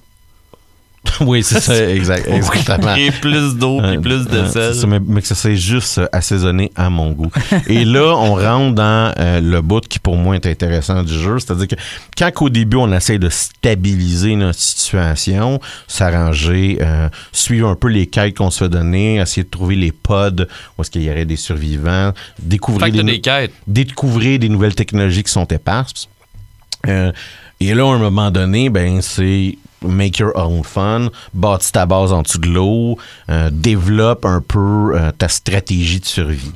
<laughs> oui, c'est ça, <laughs> exact, exactement. Et plus d'eau puis Euh, plus de euh, sel. ça, mais, mais que ça c'est juste assaisonné à mon goût. Et là, on rentre dans euh, le bout qui pour moi est intéressant du jeu, c'est-à-dire que quand qu'au début on essaie de stabiliser notre situation, s'arranger, euh, suivre un peu les quêtes qu'on se fait donner, essayer de trouver les pods où est-ce qu'il y aurait des survivants, découvrir des, des quêtes. découvrir des nouvelles technologies qui sont éparses. Euh, et là, à un moment donné, ben, c'est make your own fun, bâtis ta base en dessous de l'eau, euh, développe un peu euh, ta stratégie de survie.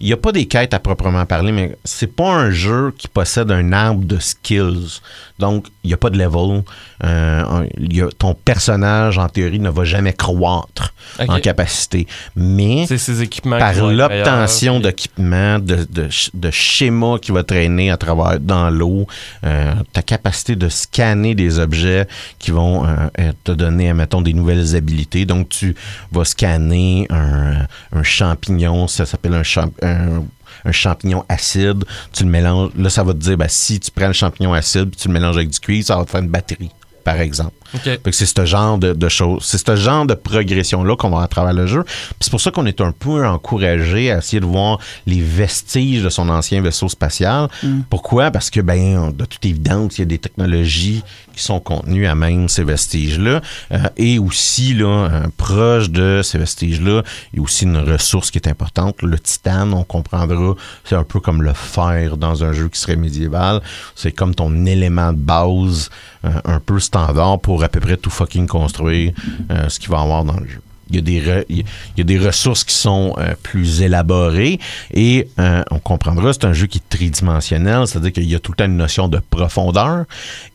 Il n'y a pas des quêtes à proprement parler, mais c'est pas un jeu qui possède un arbre de skills. Donc, il n'y a pas de level. Euh, il y a- ton personnage, en théorie, ne va jamais croître en capacité. Mais C'est ces équipements par l'obtention d'équipements, de, de, sch- de schémas qui va traîner à travers dans l'eau, euh, ta capacité de scanner des objets qui vont euh, euh, te donner, mettons, des nouvelles habilités. Donc, tu vas scanner un, un champignon, ça s'appelle un, champ- un, un champignon acide. Tu le mélanges, là, ça va te dire, ben, si tu prends le champignon acide puis tu le mélanges avec du cuivre, ça va te faire une batterie, par exemple. OK. Fait que c'est ce genre de, de choses, c'est ce genre de progression-là qu'on va à travers le jeu. C'est pour ça qu'on est un peu encouragé à essayer de voir les vestiges de son ancien vaisseau spatial. Pourquoi? Parce que, ben, de toute évidence, il y a des technologies qui sont contenues à même ces vestiges-là. Euh, et aussi, là, euh, proche de ces vestiges-là, il y a aussi une ressource qui est importante. Le titane, on comprendra, c'est un peu comme le fer dans un jeu qui serait médiéval. C'est comme ton élément de base, euh, un peu standard pour à peu près tout fucking construire euh, ce qu'il va avoir dans le jeu. Il y, a des re- il y a- il y a des ressources qui sont euh, plus élaborées et euh, on comprendra, c'est un jeu qui est tridimensionnel, c'est-à-dire qu'il y a tout le temps une notion de profondeur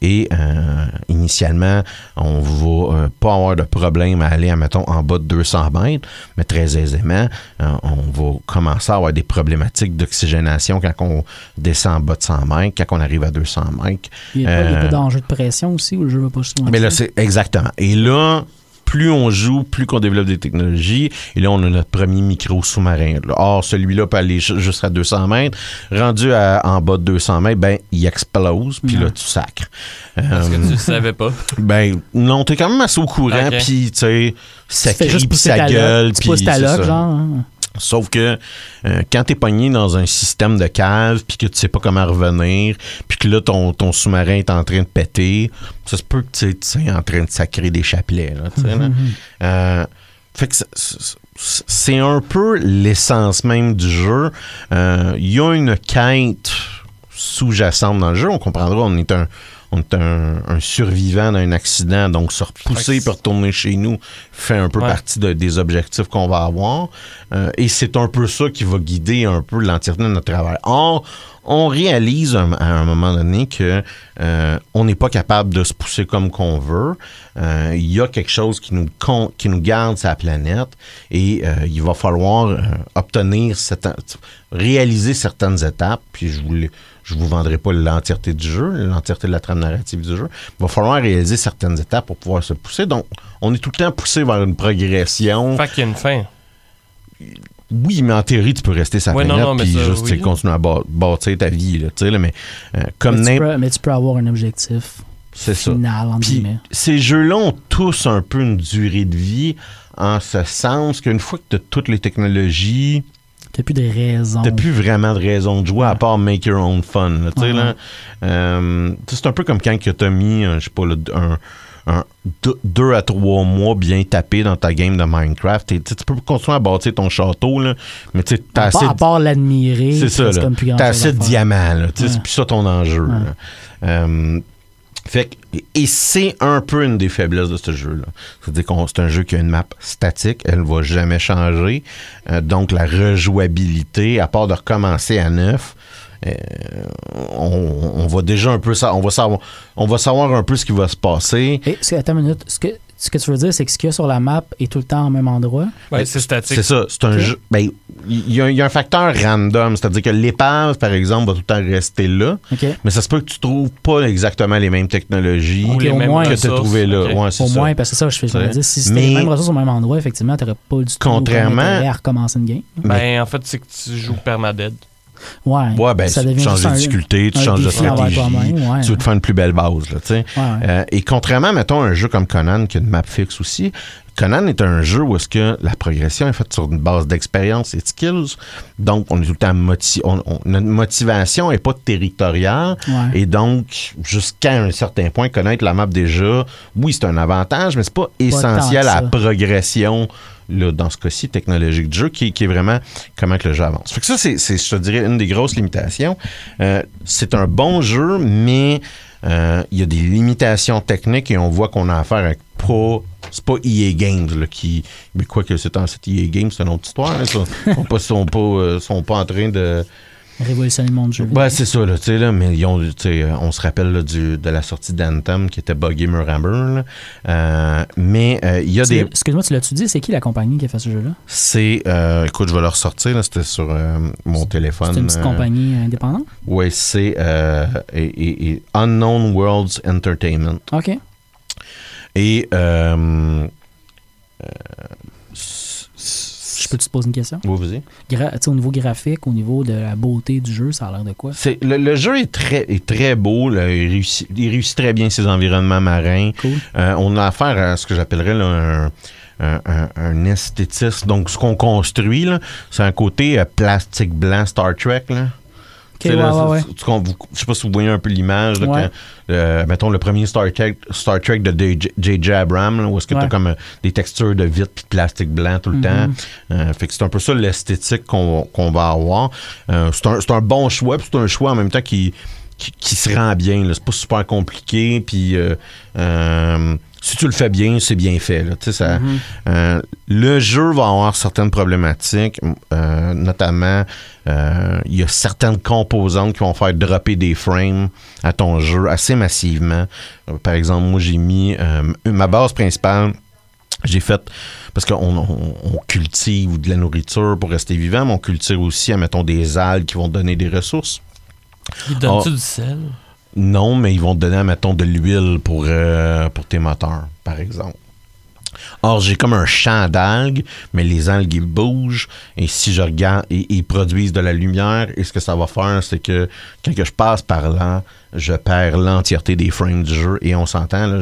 et euh, initialement, on va euh, pas avoir de problème à aller, mettons, en bas de 200 mètres, mais très aisément, on va commencer à avoir des problématiques d'oxygénation quand on descend en bas de 100 mètres, quand on arrive à 200 mètres. Il n'y a, pas- d'enjeu de pression aussi où le jeu va pas justement. mais là, c'est exactement. Et là, plus on joue, plus qu'on développe des technologies. Et là, on a notre premier micro sous-marin. Or, celui-là peut aller ju- jusqu'à 200 mètres. Rendu à- en bas de 200 mètres, ben, il explose, puis là, tu sacres. Parce que Euh, tu le savais pas. ben, non, t'es quand même assez au courant, puis, tu sais, ça crie, puis ça gueule, tu puis pousses ta c'est loc, ça. genre. hein. Sauf que euh, quand t'es pogné dans un système de cave puis que tu sais pas comment revenir, puis que là ton, ton sous-marin est en train de péter, ça se peut que tu sais en train de sacrer des chapelets. Là, tu sais, là. Euh, fait que c'est- c'est c'est un peu l'essence même du jeu. Euh, Il y a une quête sous-jacente dans le jeu. On comprendra, on est un, on est un, un survivant d'un accident, donc se repousser pour retourner chez nous fait un peu Ouais. partie de- des objectifs qu'on va avoir. Euh, et c'est un peu ça qui va guider un peu l'entièreté de notre travail. Or, on réalise un- à un moment donné que euh, on n'est pas capable de se pousser comme qu'on veut. Euh, Il y a quelque chose qui nous, qui nous garde sa planète et euh, il va falloir obtenir, certain- réaliser certaines étapes. Puis je vous, je vous vendrai pas l'entièreté du jeu, l'entièreté de la trame narrative du jeu. Il va falloir réaliser certaines étapes pour pouvoir se pousser. Donc, on est tout le temps poussé vers une progression. Fait qu'il y a une fin. Oui, mais en théorie, tu peux rester sa Ouais, planète non, mais puis juste tu oui. continuer à bâ- bâtir ta vie. Là, tu mais euh, comme mais, tu n'importe. peux, mais tu peux avoir un objectif C'est ça. final, guillemets. ces jeux-là ont tous un peu une durée de vie en ce sens qu'une fois que tu as toutes les technologies, T'as plus de raison. T'as plus vraiment de raison de jouer à part make your own fun. là, tu sais, Ouais. là. Euh, tu sais, c'est un peu comme quand que t'as mis, euh, je sais pas, un, un- deux, deux à trois mois bien tapé dans ta game de Minecraft. Et, tu peux continuer à bâtir ton château, là, mais tu à, assez part, à de- part l'admirer, c'est ça, T'as assez de diamants, Ouais. C'est plus ça ton enjeu. Ouais. Euh, fait que- et c'est un peu une des faiblesses de ce jeu-là. C'est-à-dire que c'est un jeu qui a une map statique, elle ne va jamais changer. Euh, donc la rejouabilité, à part de recommencer à neuf, on, on va déjà un peu sa- on va savoir on va savoir un peu ce qui va se passer. Et, ce que- attends une minute. Ce que, ce que tu veux dire, c'est que ce qu'il y a sur la map est tout le temps au même endroit? Ouais, c'est statique. C'est ça, c'est un jeu. Ben, il y, a- il y a un facteur random, c'est-à-dire que l'épave, par exemple, va tout le temps rester là. Mais ça se peut que tu trouves pas exactement les mêmes technologies Ou les mêmes que tu as ressources. trouvées là. Ouais, Au ça. moins, parce que ça, je fais je me dis, si c'était les mêmes ressources au même endroit, effectivement, t'aurais pas du tout Contrairement- à recommencer une game. Ben, en fait, c'est que tu joues permadead. Ouais. Ouais, ben, ça tu changes de difficulté, tu changes de stratégie, ouais. tu veux te faire une plus belle base, là. Ouais. Euh, et contrairement, mettons, à un jeu comme Conan, qui a une map fixe aussi, Conan est un jeu où est-ce que la progression est faite sur une base d'expérience et de skills. Donc, on est tout le temps notre motivation n'est pas territoriale. Ouais. Et donc, jusqu'à un certain point, connaître la map déjà, oui, c'est un avantage, mais c'est pas essentiel tant à la progression, là, dans ce cas-ci, technologique du jeu, qui, est vraiment comment que le jeu avance. Fait que ça, c'est, je te dirais, une des grosses limitations. Euh, c'est un bon jeu, mais euh, il y a des limitations techniques et on voit qu'on a affaire avec pas. C'est pas EA Games là, qui. Mais quoi que c'est en cette EA Games, c'est une autre histoire. Ça. Ils sont pas, sont, pas, euh, sont pas en train de. Monde du jeu. Ouais, c'est ça, là, tu sais, là, mais ils ont, euh, on se rappelle là, du, de la sortie d'Anthem qui était Buggy là. Euh, mais euh, il y a Tu des. Excuse-moi, tu l'as-tu dit, c'est qui la compagnie qui a fait ce jeu-là? C'est. euh, écoute, je vais le ressortir, là, c'était sur mon téléphone. C'est une petite compagnie indépendante? Ouais, c'est et, et- et Unknown Worlds Entertainment. OK. Et. Euh, Je peux te poser une question? Oui, vas-y. Gra- au niveau graphique, au niveau de la beauté du jeu, ça a l'air de quoi? C'est, le, le jeu est très, est très beau. là, il, réussit, il réussit très bien ses environnements marins. Cool. Euh, on a affaire à ce que j'appellerais un, un, un- un esthétisme. Donc, ce qu'on construit, là, c'est un côté euh, plastique blanc Star Trek. Là. OK, Tu sais, ouais, là, ouais, tu- je sais pas si vous voyez un peu l'image. là, Ouais. quand, euh, mettons le premier Star Trek, Star Trek de J.J. Abrams, là, où est-ce que tu as Ouais. comme euh, des textures de vitre puis de plastique blanc tout le Mhm. temps. Euh, fait que c'est un peu ça l'esthétique qu'on va avoir. C'est un, c'est un bon choix, puis c'est un choix en même temps qui, qui, qui se rend bien. C'est pas super compliqué, puis si tu le fais bien, c'est bien fait. là. Mhm. euh, le jeu va avoir certaines problématiques, euh, notamment euh, il y a certaines composantes qui vont faire dropper des frames à ton jeu assez massivement. Euh, par exemple, moi j'ai mis euh, ma base principale. J'ai fait parce qu'on on, on cultive de la nourriture pour rester vivant, mais on cultive aussi, admettons, des algues qui vont donner des ressources. Donne-tu Oh. du sel? Non, mais ils vont te donner, mettons, de l'huile pour, euh, pour tes moteurs, par exemple. Or, j'ai comme un champ d'algues, mais les algues, ils bougent. Et si je regarde, et, ils produisent de la lumière. Et ce que ça va faire, c'est que quand je passe par là, je perds l'entièreté des frames du jeu. Et on s'entend,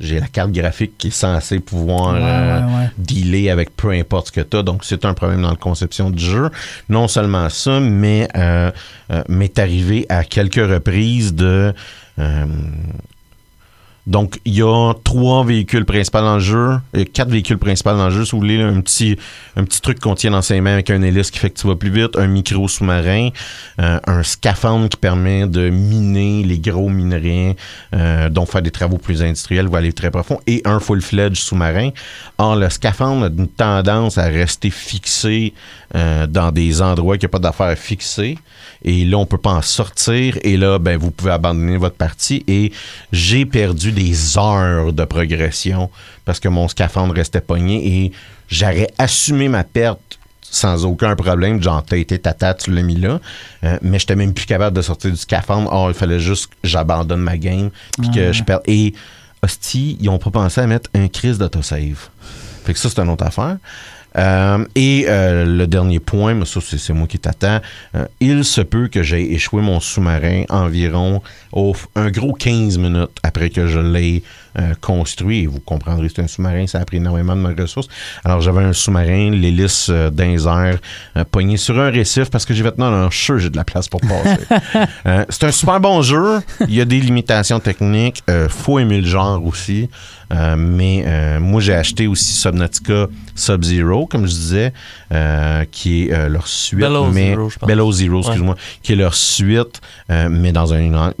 j'ai la carte graphique qui est censée pouvoir Ouais, euh, ouais, ouais. dealer avec peu importe ce que tu as. Donc, c'est un problème dans la conception du jeu. Non seulement ça, mais euh, euh, m'est arrivé à quelques reprises de... Donc, il y a trois véhicules principaux dans le jeu, euh, quatre véhicules principaux dans le jeu, si vous voulez, un petit, un petit truc qu'on tient dans ses mains avec un hélice qui fait que tu vas plus vite, un micro sous-marin, euh, un scaphandre qui permet de miner les gros minerais, euh, donc faire des travaux plus industriels ou aller très profond, et un full-fledged sous-marin. Or, le scaphandre a une tendance à rester fixé euh, dans des endroits n'y a pas d'affaires fixées. Et là, on peut pas en sortir. Et là, ben, vous pouvez abandonner votre partie. Et j'ai perdu des heures de progression parce que mon scaphandre restait pogné et j'aurais assumé ma perte sans aucun problème. Genre, t'as été ta tête, tu l'as mis là. Euh, mais j'étais même plus capable de sortir du scaphandre. Or, il fallait juste que j'abandonne ma game. Puis que Ah. je perds. Et, hostie, ils ont pas pensé à mettre un crise d'autosave. Fait que ça, c'est une autre affaire. Euh, et euh, le dernier point, mais ça c'est moi qui t'attends, euh, il se peut que j'ai échoué mon sous-marin environ au, un gros 15 minutes après que je l'ai euh, construit. Et vous comprendrez, c'est un sous-marin, ça a pris énormément de mes ressources. Alors j'avais un sous-marin, l'hélice euh, airs, euh, pogné sur un récif parce que j'ai fait non, non, je j'ai de la place pour passer. <laughs> Euh, c'est un super bon jeu. Il y a des limitations techniques. Euh, faut aimer le genre aussi. Euh, mais euh, moi, j'ai acheté aussi Subnautica Sub-Zero, comme je disais, euh, qui est euh, leur suite. Mais, Zero, je pense. Below Zero, excuse-moi, qui est leur suite, euh, mais dans un, uni-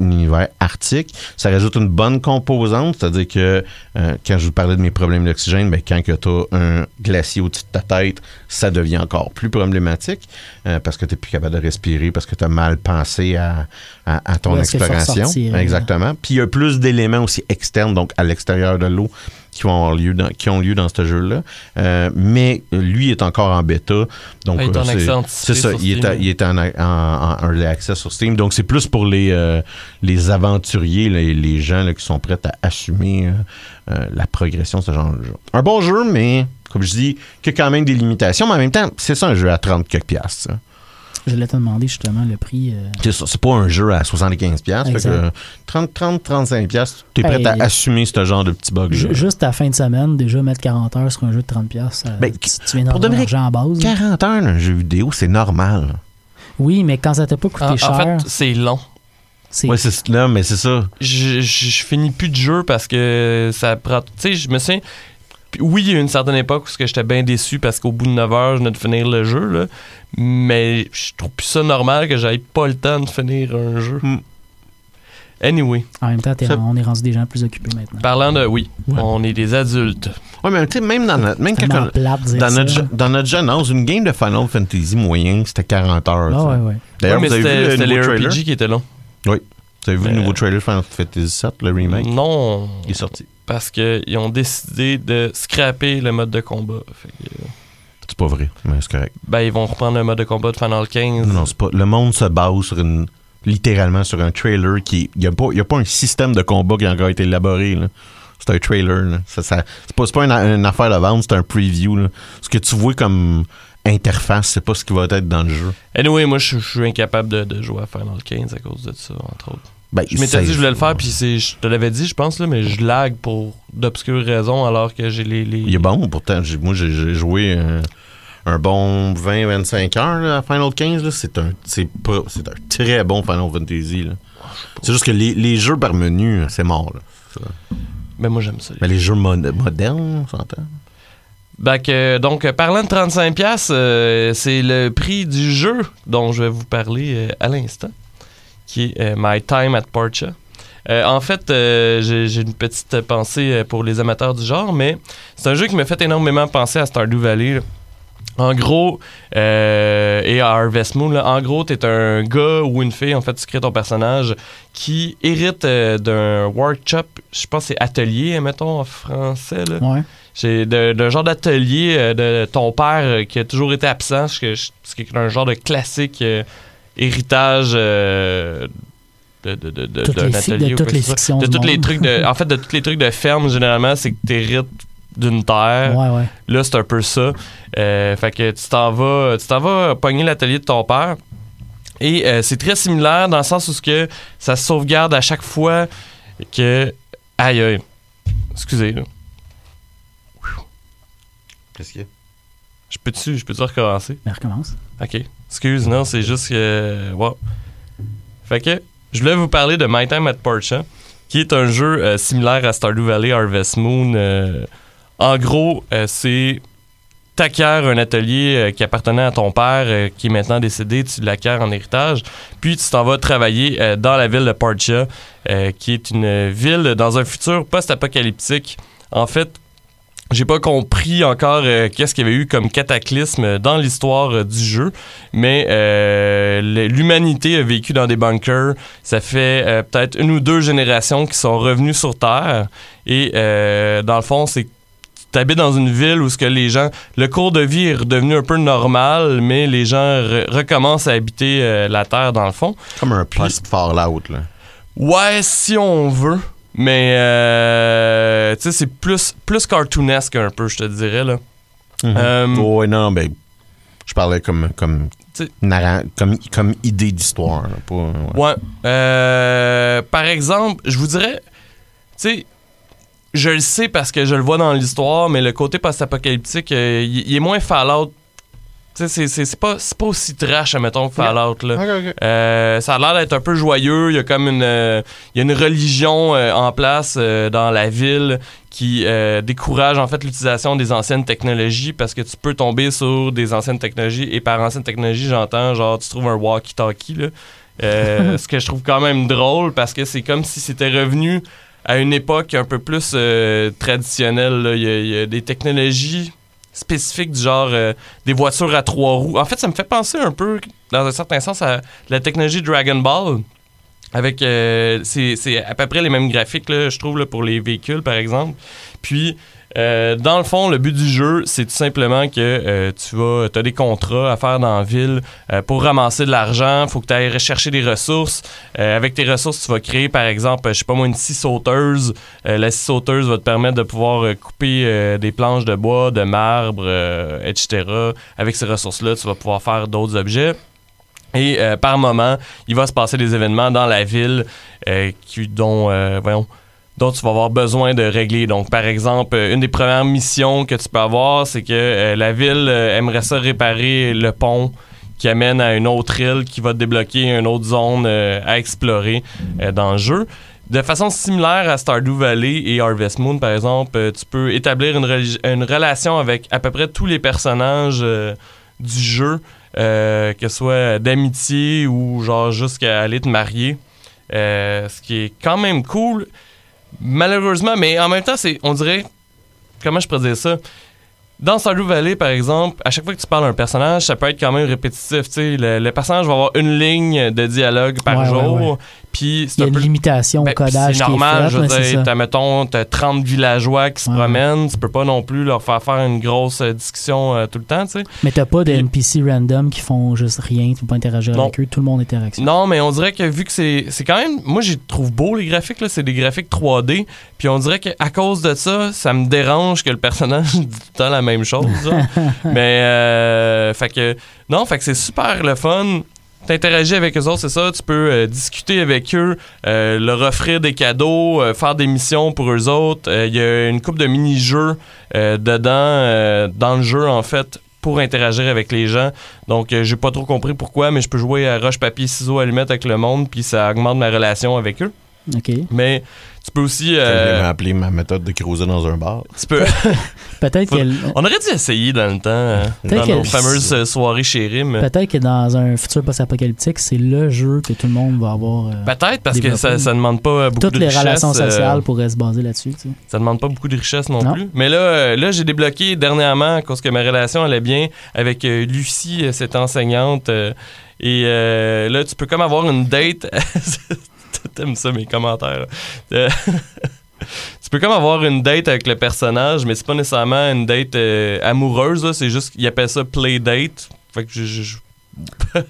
arctique. Ça rajoute une bonne composante, c'est-à-dire que euh, quand je vous parlais de mes problèmes d'oxygène, ben, quand tu as un glacier au-dessus de ta tête, ça devient encore plus problématique euh, parce que tu n'es plus capable de respirer, parce que tu as mal pensé à, à- à ton exploration. Exactement. Puis il y a plus d'éléments aussi externes, donc à l'extérieur de l'eau, qui, vont avoir lieu dans, qui ont lieu dans ce jeu-là. Euh, mais lui est encore en bêta. Donc, Ah, il est euh, en c'est- accès C'est ça, sur il est, Steam. à- il est en, en- en early access sur Steam. Donc, c'est plus pour les, euh, les aventuriers, les, les gens là, qui sont prêts à assumer euh, euh, la progression de ce genre de jeu. Un bon jeu, mais comme je dis, qui a quand même des limitations, mais en même temps, c'est ça un jeu à 30 quelques piastres. ça. Je voulais te demander justement le prix. euh, C'est ça, c'est pas un jeu à 75 piastres. fait que, Exact. euh, 30, 30, 35 piastres, t'es prêt Ben, à assumer ce genre de petit bug ju- juste à la fin de semaine, déjà mettre 40 heures sur un jeu de 30$, piastres, ça- Ben, tu, tu viens pour vrai, l'argent en base. là. 40 heures d'un jeu vidéo, c'est normal. Oui, mais quand ça t'a pas coûté En, en cher, fait, c'est long. c'est. Ouais, c'est là, mais c'est ça. je, je, je finis plus de jeu parce que ça prend. Tu sais, je me souviens. Puis Oui, il y a eu une certaine époque où ce que j'étais bien déçu parce qu'au bout de 9 heures, je venais de finir le jeu. Là. Mais je trouve plus ça normal que j'aille pas le temps de finir un jeu. Hmm. Anyway, En même temps, Ça- on est rendu des gens plus occupés maintenant. parlant de oui, Ouais. on est des adultes. Ouais, mais tu sais, même dans notre, même quand on- dans, notre, dans notre jeune âge, une game de Final Fantasy moyen, c'était 40 heures. Ah, ouais, ouais. D'ailleurs, Ouais, mais vous avez vu c'était le nouveau trailer? RPG qui étaient longs. Vous avez vu le nouveau trailer de Final Fantasy VII, le remake? Non, Il est sorti. Parce qu'ils ont décidé de scraper le mode de combat. Euh, C'est pas vrai, mais c'est correct. ben, ils vont reprendre le mode de combat de Final 15. Non, non, c'est pas. Le monde se base sur une. Littéralement sur un trailer qui. Il n'y a, pas- a pas un système de combat qui a encore été élaboré. C'est un trailer. là. Ça, ça- c'est pas, une, une affaire de vente, c'est un preview. là. Ce que tu vois comme interface, c'est pas ce qui va être dans le jeu. Anyway, moi, je je suis incapable de, de jouer à Final 15 à cause de ça, entre autres. Ben, Je m'étais dit que je voulais le faire, puis c'est- je te l'avais dit, je pense, là, mais je lag pour d'obscures raisons alors que j'ai les, les- Il est bon, pourtant. moi, j'ai joué un bon 20-25 heures là, à Final 15. là. C'est un, c'est pas- c'est un très bon Final Fantasy. C'est juste que les, les jeux par menu, c'est mort. là. Mais moi, j'aime ça. Mais les jeux mo- modernes, on s'entend? Fait que, donc, parlant de 35$, euh, c'est le prix du jeu dont je vais vous parler euh, à l'instant, qui est euh, My Time at Portia. Euh, en fait, euh, j'ai une petite pensée pour les amateurs du genre, mais c'est un jeu qui m'a fait énormément penser à Stardew Valley. là. En gros, euh, et à Harvest Moon, là, en gros, t'es un gars ou une fille, en fait, tu crées ton personnage qui hérite d'un workshop, je pense c'est atelier, mettons, en français. Là. Ouais. C'est d'un genre d'atelier de ton père qui a toujours été absent, ce qui est un genre de classique héritage euh, de, de, de, de- Toutes d'un les atelier de toutes fictions De tous trucs de, <laughs> en fait, de tous les trucs de ferme, généralement, c'est que tu hérites d'une terre. Ouais, ouais. Là, c'est un peu ça. Euh, fait que tu t'en vas, tu t'en vas pogner l'atelier de ton père. Et euh, c'est très similaire dans le sens où ce que ça se sauvegarde à chaque fois que. Aïe aïe. Excusez, là. Qu'est-ce qu'il y a? Je peux-tu, je peux-tu recommencer? Mais recommence. Ok. Excuse, non, c'est juste que. Wow. Fait que, je voulais vous parler de My Time at Portia, qui est un jeu euh, similaire à Stardew Valley Harvest Moon. Euh, en gros, euh, c'est t'acquiers un atelier euh, qui appartenait à ton père, qui est maintenant décédé, tu l'acquiers en héritage, puis tu t'en vas travailler dans la ville de Parcha, qui est une ville dans un futur post-apocalyptique. En fait, j'ai pas compris encore euh, qu'est-ce qu'il y avait eu comme cataclysme dans l'histoire euh, du jeu, mais euh, l'humanité a vécu dans des bunkers. Ça fait peut-être une ou deux générations qui sont revenus sur Terre. Et dans le fond, c'est tu habites dans une ville où ce que les gens le cours de vie est redevenu un peu normal mais les gens re- recommencent à habiter la terre dans le fond Comme un post-Fallout, là. Ouais, si on veut. Mais, euh, tu sais, c'est plus, plus cartoonesque un peu, je te dirais, là. Euh, Ouais, non, ben, je parlais comme, comme, comme, comme idée d'histoire. ouais. Ouais. Euh, par exemple, je vous dirais, tu sais, je le sais parce que je le vois dans l'histoire, mais le côté post-apocalyptique, euh, il il est moins Fallout. Sais, c'est- c'est c'est pas, c'est pas aussi trash, admettons, que Fallout, là. Euh, ça a l'air d'être un peu joyeux. Il y a comme une, euh, y a une religion euh, en place euh, dans la ville qui décourage en fait l'utilisation des anciennes technologies parce que tu peux tomber sur des anciennes technologies et par anciennes technologies j'entends genre tu trouves un walkie-talkie là. <laughs> Ce que je trouve quand même drôle parce que c'est comme si c'était revenu à une époque un peu plus traditionnelle. y il y a des technologies spécifiques du genre euh, des voitures à trois roues. En fait, ça me fait penser un peu, dans un certain sens, à la technologie Dragon Ball. Avec, euh, c'est c'est à peu près les mêmes graphiques, là, je trouve, là, pour les véhicules, par exemple. Puis, euh, dans le fond, le but du jeu, c'est tout simplement que euh, tu vas, as des contrats à faire dans la ville euh, pour ramasser de l'argent. Faut que tu ailles rechercher des ressources. Avec tes ressources, tu vas créer, par exemple, je sais pas moi, une scie sauteuse. La scie sauteuse va te permettre de pouvoir couper des planches de bois, de marbre, etc. Avec ces ressources-là, tu vas pouvoir faire d'autres objets. Et par moment, il va se passer des événements dans la ville qui, dont, voyons, dont tu vas avoir besoin de régler. Donc, par exemple, une des premières missions que tu peux avoir, c'est que euh, la ville euh, aimerait ça réparer le pont qui amène à une autre île qui va débloquer une autre zone euh, à explorer dans le jeu. De façon similaire à Stardew Valley et Harvest Moon, par exemple, tu peux établir une, relation avec à peu près tous les personnages du jeu, que ce soit d'amitié ou genre jusqu'à aller te marier. Ce qui est quand même cool, malheureusement, mais en même temps, c'est, on dirait, comment je pourrais dire ça? Dans Stardew Valley, par exemple, à chaque fois que tu parles à un personnage, ça peut être quand même répétitif. Le, le personnage va avoir une ligne de dialogue par Ouais, ouais, jour. ouais. Puis Il c'est y a un une peu limitation ben, au codage C'est qui normal, est fait, je veux dire, t'as, mettons, t'as 30 villageois qui se Ouais. promènent, tu peux pas non plus leur faire faire une grosse euh, discussion euh, tout le temps, tu sais. Mais t'as pas de Puis- NPC random qui font juste rien, tu peux pas interagir Non. avec eux, tout le monde interaction. Non, mais on dirait que vu que c'est, c'est quand même, moi j'ai trouve beau les graphiques, là, c'est des graphiques 3D, puis on dirait qu'à cause de ça, ça me dérange que le personnage dit tout le temps la même chose, <laughs> mais, euh, fait que, non, fait que c'est super le fun. T'interagis avec eux autres, c'est ça? Tu peux euh, discuter avec eux, euh, leur offrir des cadeaux, euh, faire des missions pour eux autres. Il y a une coupe de mini-jeux dedans, dans le jeu, en fait, pour interagir avec les gens. Donc, j'ai pas trop compris pourquoi, mais je peux jouer à roche, papier, ciseaux, allumette avec le monde, puis ça augmente ma relation avec eux. OK. Mais tu peux aussi. Je euh, vais appeler ma méthode de cruiser dans un bar. tu peux. <laughs> Peut-être Faut- que, On aurait dû essayer dans le temps, euh, Peut-être dans nos fameuses euh, soirées chez Rim. peut-être que dans un futur post-apocalyptique, c'est le jeu que tout le monde va avoir. euh, Peut-être parce que ça, ça demande pas euh, beaucoup toutes de les richesse, relations euh, sociales pourraient se baser là-dessus. tu sais. ça demande pas beaucoup de richesse non, Non. plus. Mais là, là j'ai débloqué dernièrement, cause que ma relation allait bien, avec Lucie, cette enseignante. euh, et euh, là, tu peux comme avoir une date. <laughs> <laughs> T'aimes ça, mes commentaires. Euh, <laughs> tu peux comme avoir une date avec le personnage, mais c'est pas nécessairement une date euh, amoureuse. C'est juste qu'ils appellent ça play date. Fait que je. je- je- <laughs>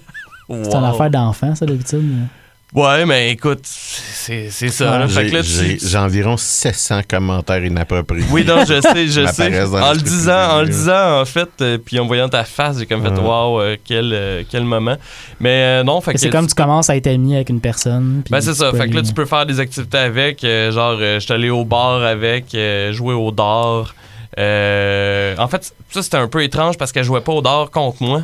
C'est une affaire d'enfant, ça, d'habitude. mais- Ouais, mais écoute, c'est c'est ça. là. Fait que J'ai là, tu- j'ai- j'ai environ 700 commentaires inappropriés. Oui, non, je sais, je <laughs> sais. En le disant, en le disant, en fait, euh, puis en voyant ta face, j'ai comme fait, waouh, euh, quel, euh, quel moment. Mais euh, non, fait que. C'est comme tu commences à être ami avec une personne. Ben, c'est ça. Fait que là, tu peux faire des activités avec. euh, genre, euh, je suis allé au bar avec, euh, jouer au dard. Euh, en fait, ça, c'était un peu étrange parce qu'elle jouait pas au dard contre moi.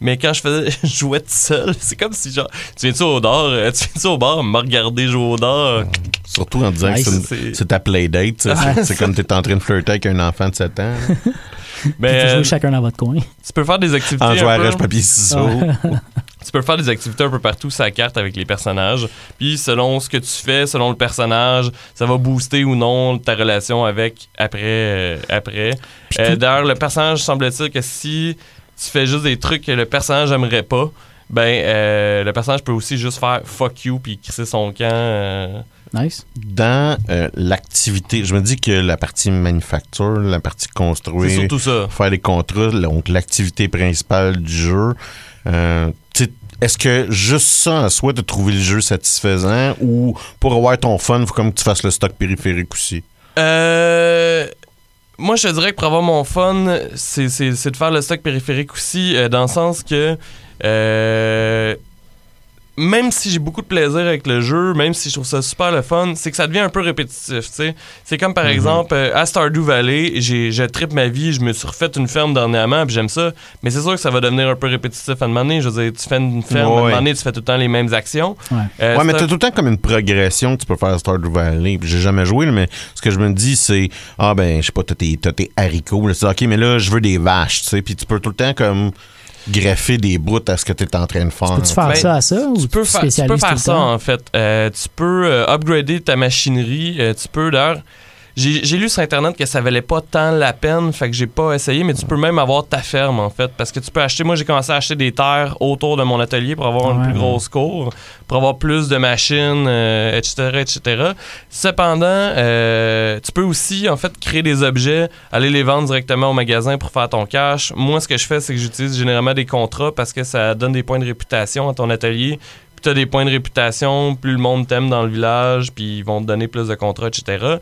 Mais quand je faisais, <laughs> je jouais tout seul, c'est comme si genre, tu viens-tu au bar, euh, tu viens-tu au bar, me regarder jouer au dard. Surtout en disant Nice. que c'est ta playdate. tu. C'est- comme t'es en train de flirter avec un enfant de 7 ans. <laughs> Jouez euh, chacun dans votre coin. tu peux faire des activités. En un jouant à papier, ciseaux. <laughs> Tu peux faire des activités un peu partout sur la carte avec les personnages. Puis selon ce que tu fais, selon le personnage, ça va booster ou non ta relation avec après. euh, après. Euh, D'ailleurs, le personnage semble-t-il que si tu fais juste des trucs que le personnage aimerait pas, ben euh, le personnage peut aussi juste faire fuck you puis crisser son camp. euh. Nice. Dans euh, l'activité, je me dis que la partie manufacture, la partie construire, surtout ça. faire des contrats, donc l'activité principale du jeu, euh, est-ce que juste ça en soi, de trouver le jeu satisfaisant ou pour avoir ton fun, il faut comme que tu fasses le stock périphérique aussi? Euh, moi, je te dirais que pour avoir mon fun, c'est, de faire le stock périphérique aussi, euh, dans le sens que euh, même si j'ai beaucoup de plaisir avec le jeu, même si je trouve ça super le fun, c'est que ça devient un peu répétitif, tu sais. C'est comme par Mhm. exemple, euh, à Stardew Valley, j'ai, je tripe ma vie, je me suis refait une ferme dernièrement, puis j'aime ça, mais c'est sûr que ça va devenir un peu répétitif à un moment donné. Je veux dire, tu fais une ferme, à un Ouais. moment donné, tu fais tout le temps les mêmes actions. Ouais. Euh, ouais, mais t'as tout le temps comme une progression que tu peux faire à Stardew Valley. J'ai jamais joué, mais ce que je me dis, c'est Ah, ben, je sais pas, t'as tes, haricots. là. C'est OK, mais là, je veux des vaches, tu sais. Puis tu peux tout le temps comme greffer des bouts à ce que t'es en train de faire. Peux-tu faire Ben, ça à ça ou tu peux, tu peux faire ça en fait. Euh, tu peux euh, upgrader ta machinerie. euh, tu peux d'ailleurs. J'ai lu sur internet que ça valait pas tant la peine, fait que j'ai pas essayé, mais tu peux même avoir ta ferme en fait, parce que tu peux acheter. Moi, j'ai commencé à acheter des terres autour de mon atelier pour avoir une plus grosse cour, pour avoir plus de machines, euh, etc., etc. Cependant, euh, tu peux aussi en fait créer des objets, aller les vendre directement au magasin pour faire ton cash. Moi, ce que je fais, c'est que j'utilise généralement des contrats parce que ça donne des points de réputation à ton atelier. Tu as des points de réputation, plus le monde t'aime dans le village, puis ils vont te donner plus de contrats, etc.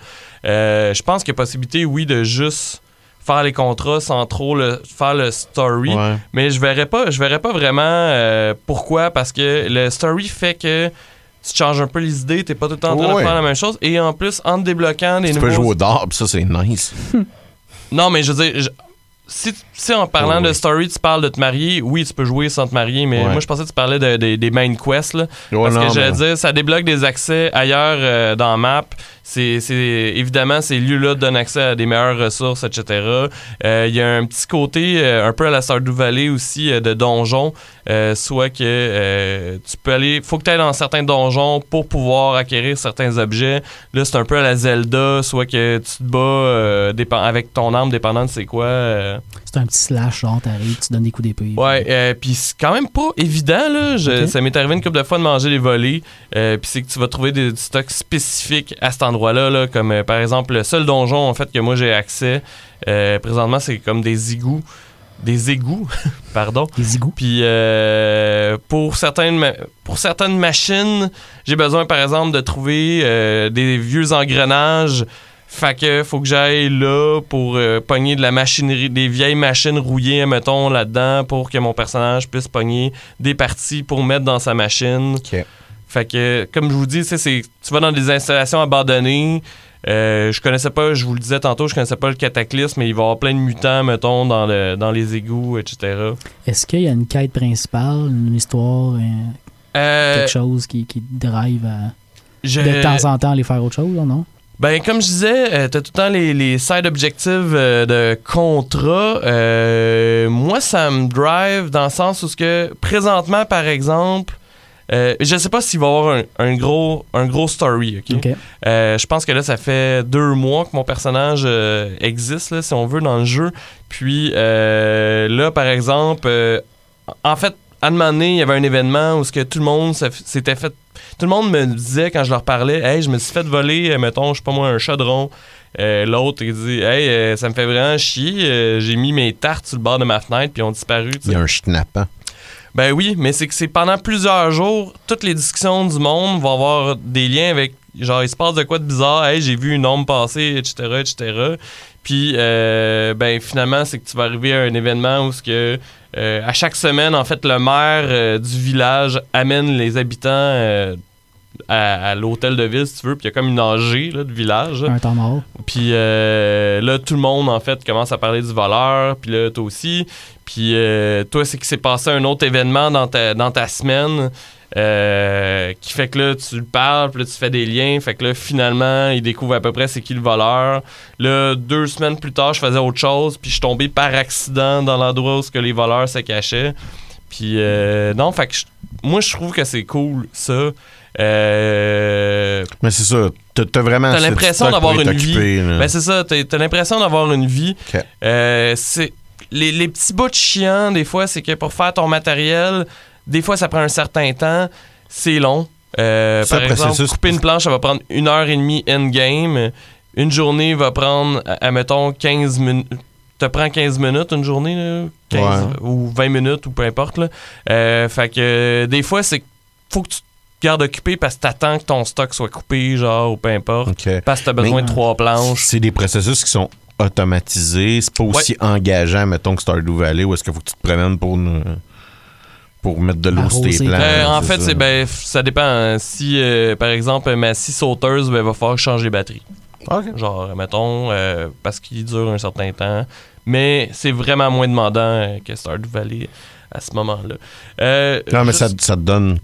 Euh, je pense qu'il y a possibilité, oui, de juste faire les contrats sans trop le, faire le story. Ouais. Mais je verrais pas, je verrais pas vraiment euh, pourquoi, parce que le story fait que tu changes un peu les idées, t'es pas tout le temps en train Ouais. de faire la même chose. Et en plus, en te débloquant des Tu nouveaux... peux jouer au dard, ça, c'est nice. <laughs> Non, mais je veux dire, je- si, si en parlant Oh, de story, tu parles de te marier, oui, tu peux jouer sans te marier, mais Ouais. moi, je pensais que tu parlais de- de- des main quests, là. Parce non, que j'allais dire, ça débloque des accès ailleurs euh, dans la map. C'est, évidemment, ces lieux-là donnent accès à des meilleures ressources, etc. Euh, Il y a un petit côté, euh, un peu à la Stardew Valley aussi, euh, de donjons. Euh, soit que tu peux aller. faut que tu ailles dans certains donjons pour pouvoir acquérir certains objets. Là, c'est un peu à la Zelda, soit que tu te bats avec ton arme, dépendant de c'est quoi. C'est un petit slash, genre, t'arrives, tu donnes des coups d'épée. Ouais, euh, puis c'est quand même pas évident, là. Je-. Ça m'est arrivé une couple de fois de manger des volets. euh, puis c'est que tu vas trouver des, du stock spécifique à cet endroit-là, là, comme euh, par exemple le seul donjon en fait que moi j'ai accès euh, présentement, c'est comme des égouts. Des égouts, <laughs> pardon. Les égouts. Puis euh, pour, certaines pour certaines machines, j'ai besoin par exemple de trouver des vieux engrenages. Fait que faut que j'aille là pour euh, pogner de la machinerie, des vieilles machines rouillées, mettons, là-dedans, pour que mon personnage puisse pogner des parties pour mettre dans sa machine. Fait que, comme je vous dis, tu sais, c'est- tu vas dans des installations abandonnées. Euh, je connaissais pas, je vous le disais tantôt, je connaissais pas le cataclysme, mais il va y avoir plein de mutants, mettons, dans, le, dans les égouts, etc. Est-ce qu'il y a une quête principale, une histoire, euh, Euh, quelque chose qui, qui te drive à je- de temps en temps aller faire autre chose, non? Ben, comme je disais, euh, t'as tout le temps les, les side objectives euh, de contrat. Euh, moi, ça me drive dans le sens où ce que, présentement, par exemple, euh, je sais pas s'il va y avoir un, un gros, un gros story, OK? Ok. Euh, je pense que là, ça fait deux mois que mon personnage euh, existe, là, si on veut, dans le jeu. Puis euh, là, par exemple, euh, en fait, à un moment donné, il y avait un événement où ce que tout le monde s'était fait. Tout le monde me disait quand je leur parlais, hey, je me suis fait voler, mettons, je sais pas moi, un chaudron. Euh, L'autre, il dit, hey, euh, ça me fait vraiment chier. euh, J'ai mis mes tartes sur le bord de ma fenêtre, puis ils ont disparu. Il y a un schnappant. Ben oui, mais c'est que c'est pendant plusieurs jours, toutes les discussions du monde vont avoir des liens avec, genre, il se passe de quoi de bizarre, hey, j'ai vu une ombre passer, etc., etc. Puis, euh, ben finalement, c'est que tu vas arriver à un événement où ce que, euh, à chaque semaine, en fait, le maire euh, du village amène les habitants à, à l'hôtel de ville, si tu veux, puis il y a comme une AG là, de village. Un temps mort. Puis euh, là, tout le monde, en fait, commence à parler du voleur. Puis là, toi aussi. Puis euh, toi, c'est qu'il s'est passé un autre événement dans ta, dans ta semaine euh, qui fait que là, tu le parles, puis là, tu fais des liens. Fait que là, finalement, il découvre à peu près c'est qui le voleur. Là, deux semaines plus tard, je faisais autre chose. Puis je suis tombé par accident dans l'endroit où que les voleurs se cachaient. Puis non, fait que je- moi, je trouve que c'est cool, ça. Euh, Mais c'est ça. T'as vraiment T'as l'impression d'avoir une là. Ben c'est ça, t'as l'impression d'avoir une vie. Euh, c'est les, les petits bouts de chiants, des fois, c'est que pour faire ton matériel, des fois, ça prend un certain temps. C'est long. Euh, Ça, par exemple, processus- couper une planche, ça va prendre une heure et demie in-game. Une journée va prendre, admettons, 15 minutes. Te prend 15 minutes une journée, là, 15 Ouais. ou 20 minutes, ou peu importe. Là. Euh, fait que euh, des fois, c'est faut que tu gardes occupé parce que t'attends que ton stock soit coupé, genre, ou peu importe. Parce que t'as besoin Mais- de trois planches. C'est des processus qui sont automatisés. C'est pas aussi engageant, mettons, que Stardew Valley, où est-ce qu'il faut que tu te promènes pour, une- pour mettre de l'eau sur tes plants. Euh, en fait, ça. c'est ben, ça dépend. hein. Si, euh, par exemple, ma scie sauteuse, ben, va falloir changer les batteries. OK. Genre, mettons, euh, parce qu'il dure un certain temps. Mais c'est vraiment moins demandant euh, que Stardew Valley à ce moment-là. Euh, Non, mais juste- ça, ça te donne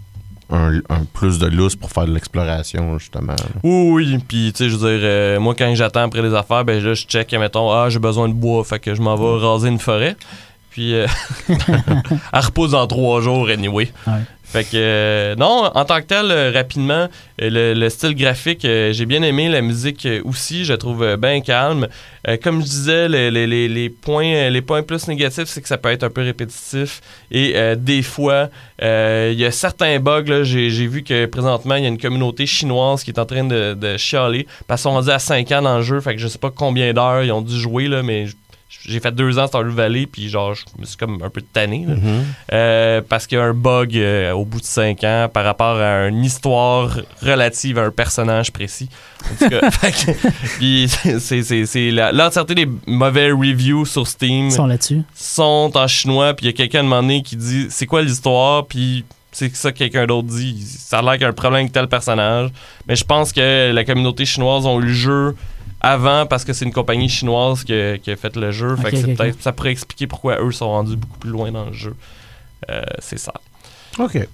un, un plus de lousse pour faire de l'exploration, justement. Oui, oui. Puis, tu sais, je veux dire, euh, moi, quand j'attends après les affaires, ben là, je check, mettons, ah, j'ai besoin de bois. Fait que je m'en vais raser une forêt. Puis, euh, <laughs> elle repose dans trois jours, anyway. Ouais. Fait que, euh, non, en tant que tel, euh, rapidement, euh, le, le style graphique, j'ai bien aimé la musique aussi, je trouve bien calme. Comme je disais, les, les- les- points, les points plus négatifs, c'est que ça peut être un peu répétitif. Et des fois, il y a certains bugs, j'ai vu que présentement, il y a une communauté chinoise qui est en train de, chialer, parce sont rendus à 5 ans dans le jeu, fait que je sais pas combien d'heures ils ont dû jouer, là, mais j'ai fait deux ans Stardew Valley, puis genre, je me suis comme un peu tanné. là. Euh, parce qu'il y a un bug euh, au bout de 5 ans par rapport à une histoire relative à un personnage précis. En tout cas, <laughs> <laughs> c'est- l'entièreté des mauvais reviews sur Steam Ils sont là-dessus. sont en chinois, puis il y a quelqu'un à un moment donné qui dit c'est quoi l'histoire, puis c'est ça que quelqu'un d'autre dit. Ça a l'air qu'il y a un problème avec tel personnage. Mais je pense que la communauté chinoise ont eu le jeu avant parce que c'est une compagnie chinoise qui a, qui a fait le jeu. Fait que ça pourrait expliquer pourquoi eux sont rendus beaucoup plus loin dans le jeu. Euh, c'est ça. OK.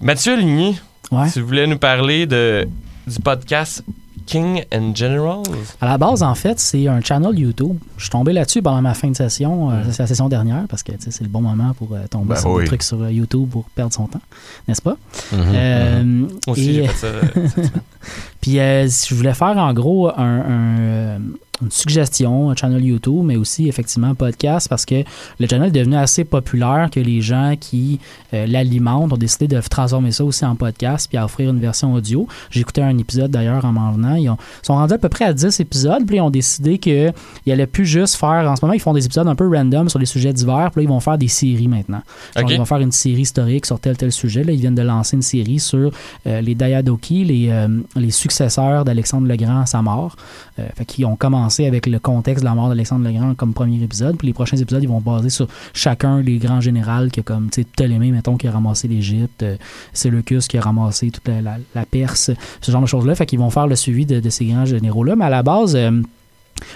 Mathieu Ligny, Ouais. tu voulais nous parler de, du podcast King and Generals. À la base, en fait, c'est un channel YouTube. Je suis tombé là-dessus pendant ma fin de session, euh, c'est la session dernière, parce que c'est le bon moment pour euh, tomber Ben sur oui. des trucs sur euh, YouTube pour perdre son temps, n'est-ce pas? Mhm. Euh, Moi aussi, et- j'ai fait ça. <laughs> Puis euh, je voulais faire en gros un, un, euh, une suggestion, un channel YouTube, mais aussi effectivement un podcast parce que le channel est devenu assez populaire que les gens qui euh, l'alimentent ont décidé de transformer ça aussi en podcast puis à offrir une version audio. J'ai écouté un épisode d'ailleurs en m'en venant. Ils ont- sont rendus à peu près à 10 épisodes, puis ils ont décidé qu'ils allaient plus juste faire. En ce moment, ils font des épisodes un peu random sur les sujets divers, puis là, ils vont faire des séries maintenant. Ils vont faire une série historique sur tel tel sujet. Là, ils viennent de lancer une série sur euh, les Diadochi, les, les successeurs d'Alexandre le Grand à sa mort. Euh, fait qu'ils ont commencé avec le contexte de la mort d'Alexandre le Grand comme premier épisode. Puis les prochains épisodes, ils vont baser sur chacun des grands généraux qui a comme, tu sais, Ptolémée, mettons, qui a ramassé l'Égypte, euh, Séleucus qui a ramassé toute la Perse, ce genre de choses-là. Fait qu'ils vont faire le suivi de, de ces grands généraux-là. Mais à la base, euh,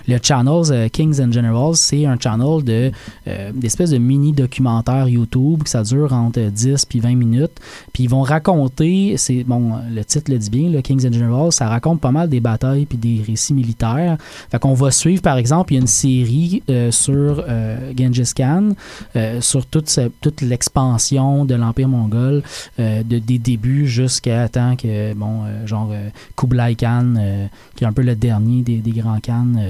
le channel euh, Kings and Generals, c'est un channel de euh, de mini documentaire YouTube que ça dure entre 10 puis 20 minutes. Puis ils vont raconter, c'est bon, le titre le dit bien, le Kings and Generals, ça raconte pas mal des batailles puis des récits militaires. Fait qu'on va suivre par exemple, il y a une série euh, sur euh, Genghis Khan, euh, sur toute, toute l'expansion de l'Empire mongol, de, des débuts jusqu'à temps que, bon, genre Kublai Khan, qui est un peu le dernier des, des grands Khan,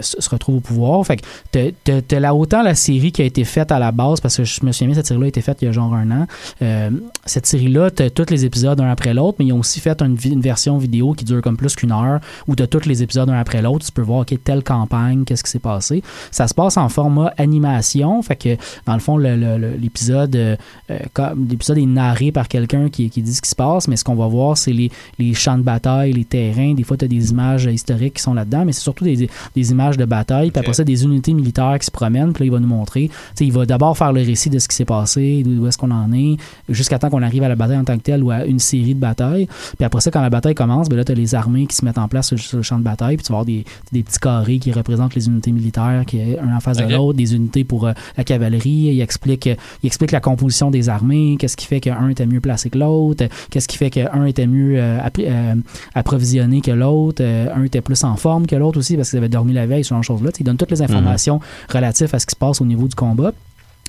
se se retrouve au pouvoir. Fait que t'as- t'as- t'as là autant la série qui a été faite à la base, parce que je me souviens bien, cette série-là a été faite il y a genre un an. Euh, cette série-là, t'as tous les épisodes un après l'autre, mais ils ont aussi fait une, version vidéo qui dure comme plus qu'une heure, où t'as tous les épisodes un après l'autre. Tu peux voir, OK, telle campagne, qu'est-ce qui s'est passé. Ça se passe en format animation, fait que dans le fond, euh, euh, l'épisode est narré par quelqu'un qui, qui dit ce qui se passe, mais ce qu'on va voir, c'est les, les champs de bataille, les terrains. Des fois, tu as des images euh, historiques qui sont là-dedans, mais c'est surtout des, des images de bataille, puis après ça, des unités militaires qui se promènent, puis là, il va nous montrer. Tu sais, il va d'abord faire le récit de ce qui s'est passé, d'où est-ce qu'on en est, jusqu'à temps qu'on arrive à la bataille en tant que telle ou à une série de batailles. Puis après ça, quand la bataille commence, ben là, tu as les armées qui se mettent en place sur, sur le champ de bataille, puis tu vas avoir des, des petits carrés qui représentent les unités militaires, qui est un en face de l'autre, des unités pour euh, la cavalerie. Il explique, il explique la composition des armées, qu'est-ce qui fait qu'un était mieux placé que l'autre, qu'est-ce qui fait qu'un était mieux euh, euh, approvisionné que l'autre, un était plus en forme que l'autre aussi parce qu'ils avaient dormi la veille, ce genre de choses-là. Tu sais, Il donne toutes les informations relatives à ce qui se passe au niveau du combat.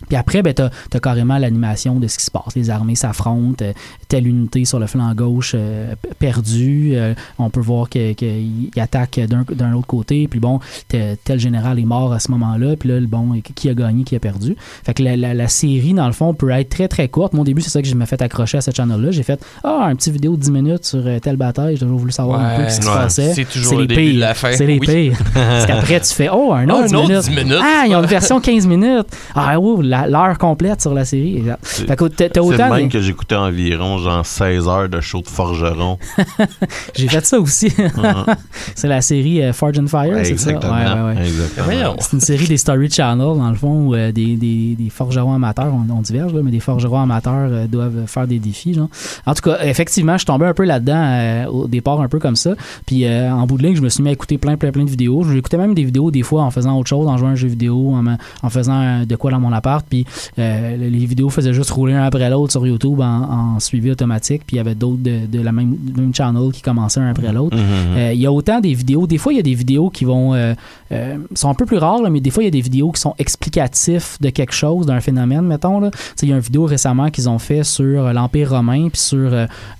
Puis après, ben, tu as, carrément l'animation de ce qui se passe. Les armées s'affrontent, euh, telle unité sur le flanc gauche euh, perdue. euh, on peut voir qu'ils que ils attaquent d'un autre côté. Puis bon, te- tel général est mort à ce moment-là. Puis là, bon, qui a gagné, qui a perdu. Fait que la, la- la série, dans le fond, peut être très très courte. Mon début, c'est ça que je me fait accrocher à cette channel-là. J'ai fait Ah, un petit vidéo de 10 minutes sur telle bataille. J'ai toujours voulu savoir un peu Ouais. ce qui se Ouais. passait. C'est toujours le les début de pires. la fin. C'est les Oui. pires. Parce qu'après, tu fais Oh, un Ah, autre, un 10 autre minutes. 10 minutes. Ah, ils ont une version 15 minutes. Ah, la- l'heure complète sur la série. C'est le autant. même de- que j'écoutais environ genre 16 heures de show de forgeron. <laughs> J'ai fait ça aussi. Mhm. <laughs> c'est la série euh, Forge and Fire, c'est ça? Exactement. Ouais, ouais. C'est une série des Story Channel, dans le fond, où euh, des, des, des forgerons amateurs, on, on diverge, là, mais des forgerons amateurs euh, doivent faire des défis. Genre. En tout cas, effectivement, je suis tombé un peu là-dedans euh, au départ, un peu comme ça. Puis euh, en bout de ligne, je me suis mis à écouter plein, plein, plein de vidéos. J'écoutais même des vidéos des fois en faisant autre chose, en jouant à un jeu vidéo, en, en faisant de quoi dans mon appart. Puis euh, les vidéos faisaient juste rouler un après l'autre sur YouTube en, en suivi automatique. Puis il y avait d'autres de, de la même, même channel qui commençaient un après l'autre. Mhm. Euh, Il y a autant des vidéos. Des fois, il y a des vidéos qui vont. euh, sont un peu plus rares, là, mais des fois, il y a des vidéos qui sont explicatifs de quelque chose, d'un phénomène, mettons. Il y a une vidéo récemment qu'ils ont fait sur l'Empire romain, puis sur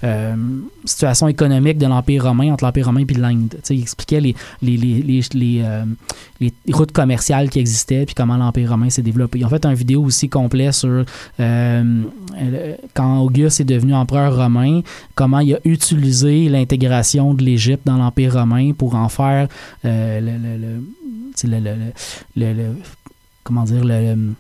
euh, situation économique de l'Empire romain, entre l'Empire romain et l'Inde. Ils expliquaient les, les, les, les, les, routes commerciales qui existaient, puis comment l'Empire romain s'est développé. Ils ont fait une vidéo aussi complète sur euh, euh, quand Auguste est devenu empereur romain, comment il a utilisé l'intégration de l'Égypte dans l'Empire romain pour en faire euh, le, le- comment dire le-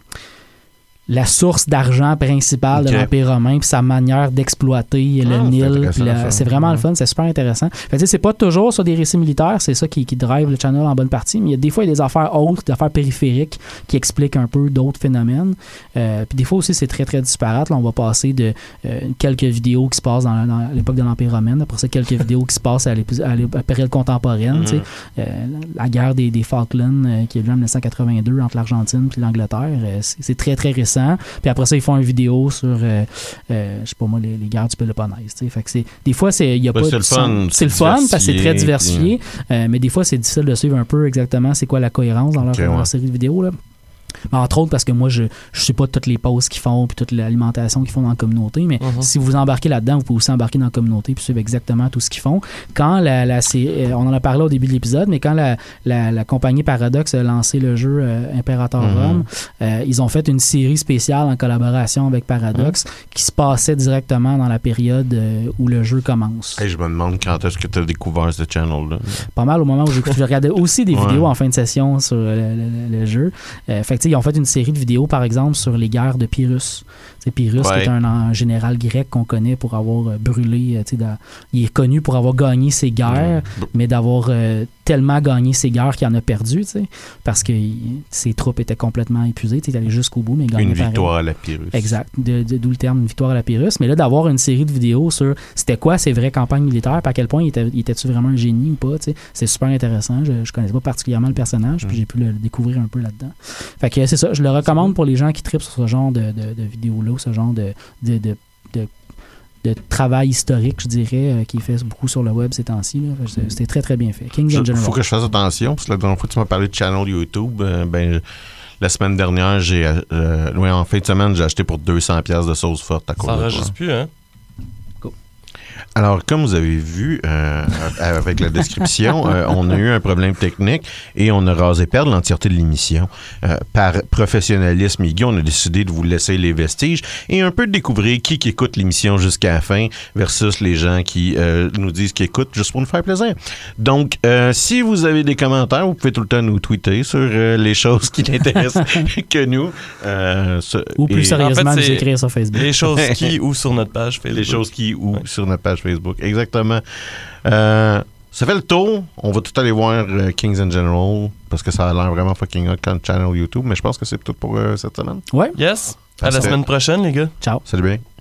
la source d'argent principale de l'Empire romain, puis sa manière d'exploiter le Ah, Nil. C'est vraiment le fun, c'est super intéressant. C'est pas toujours sur des récits militaires, c'est ça qui, qui drive le channel en bonne partie, mais il y a des fois il y a des affaires autres, des affaires périphériques qui expliquent un peu d'autres phénomènes. Euh, puis des fois aussi c'est très très disparate. Là, on va passer de euh, quelques vidéos qui se passent dans, dans l'époque de l'Empire romain, après ça quelques vidéos qui se passent à, la période contemporaine. Mhm. sais. Euh, la guerre des, des Falklands qui eu lieu en 1982 entre l'Argentine et l'Angleterre, c'est c'est très très récent. Puis après ça, ils font une vidéo sur, euh, euh, je sais pas moi, les, les guerres du Péloponnèse. Fait que c'est, des fois, c'est, y a Ouais, pas c'est le fun, C'est le c'est fun parce que c'est très diversifié, euh, mais des fois, c'est difficile de suivre un peu exactement c'est quoi la cohérence dans leur, leur série de vidéos. Là. Entre autres parce que moi, je ne sais pas toutes les pauses qu'ils font puis toute l'alimentation qu'ils font dans la communauté, mais Mhm. si vous embarquez là-dedans, vous pouvez aussi embarquer dans la communauté puis suivre exactement tout ce qu'ils font. Quand la, la euh, on en a parlé au début de l'épisode, mais quand la, la- la compagnie Paradox a lancé le jeu euh, Imperator Mhm. Rome, euh, ils ont fait une série spéciale en collaboration avec Paradox qui se passait directement dans la période euh, où le jeu commence. Hey, je me demande quand est-ce que tu as découvert ce channel-là. Pas mal au moment où. Je regardais aussi des vidéos en fin de session sur le, le- le jeu. Fait ils ont fait une série de vidéos, par exemple, sur les guerres de Pyrrhus. Tu sais, Pyrrhus, qui est un, un général grec qu'on connaît pour avoir euh, brûlé. euh, il est connu pour avoir gagné ses guerres, mais d'avoir euh, tellement gagné ses guerres qu'il en a perdu, tu sais, parce que ses troupes étaient complètement épuisées. Tu sais, Il est allé jusqu'au bout, mais il gagnait Une pareil. victoire à la Pyrrhus. Exact. De- de- D'où le terme victoire à la Pyrrhus. Mais là, d'avoir une série de vidéos sur c'était quoi ces vraies campagnes militaires, puis à quel point il était- il était-tu vraiment un génie ou pas, tu sais, c'est super intéressant. Je, je connaissais pas particulièrement le personnage, puis Mm. j'ai pu le découvrir un peu là-dedans. Fait que c'est ça, je le recommande pour les gens qui tripent sur ce genre de, de, de vidéos-là, ce genre de, de, de, travail historique, je dirais, euh, qui est fait beaucoup sur le web ces temps-ci. C'était très, très bien fait. Kings Il faut que je fasse attention, parce que la dernière fois que tu m'as parlé de channel YouTube, euh, ben, la semaine dernière, j'ai, euh, ouais, en fin de semaine, j'ai acheté pour 200$ piastres de sauce forte à cause Ça de toi. enregistre plus, hein? Alors, comme vous avez vu euh, avec la description, <laughs> euh, on a eu un problème technique et on a rasé perdre l'entièreté de l'émission. Euh, par professionnalisme, Iggy, on a décidé de vous laisser les vestiges et un peu de découvrir qui, qui écoute l'émission jusqu'à la fin versus les gens qui euh, nous disent qu'ils écoutent juste pour nous faire plaisir. Donc, euh, si vous avez des commentaires, vous pouvez tout le temps nous tweeter sur euh, les choses qui n'intéressent <laughs> que nous. Euh, ce- Ou plus et- sérieusement, en fait, nous écrire sur Facebook. Les choses qui <laughs> ou sur notre page Facebook. les choses qui ou Ouais. sur notre page Facebook. Exactement. Euh, Ça fait le tour. On va tout aller voir euh, Kings in General parce que ça a l'air vraiment fucking hot quand channel YouTube. Mais je pense que c'est tout pour euh, cette semaine. Ouais, Yes. À la semaine prochaine, les gars. ciao. Salut bien.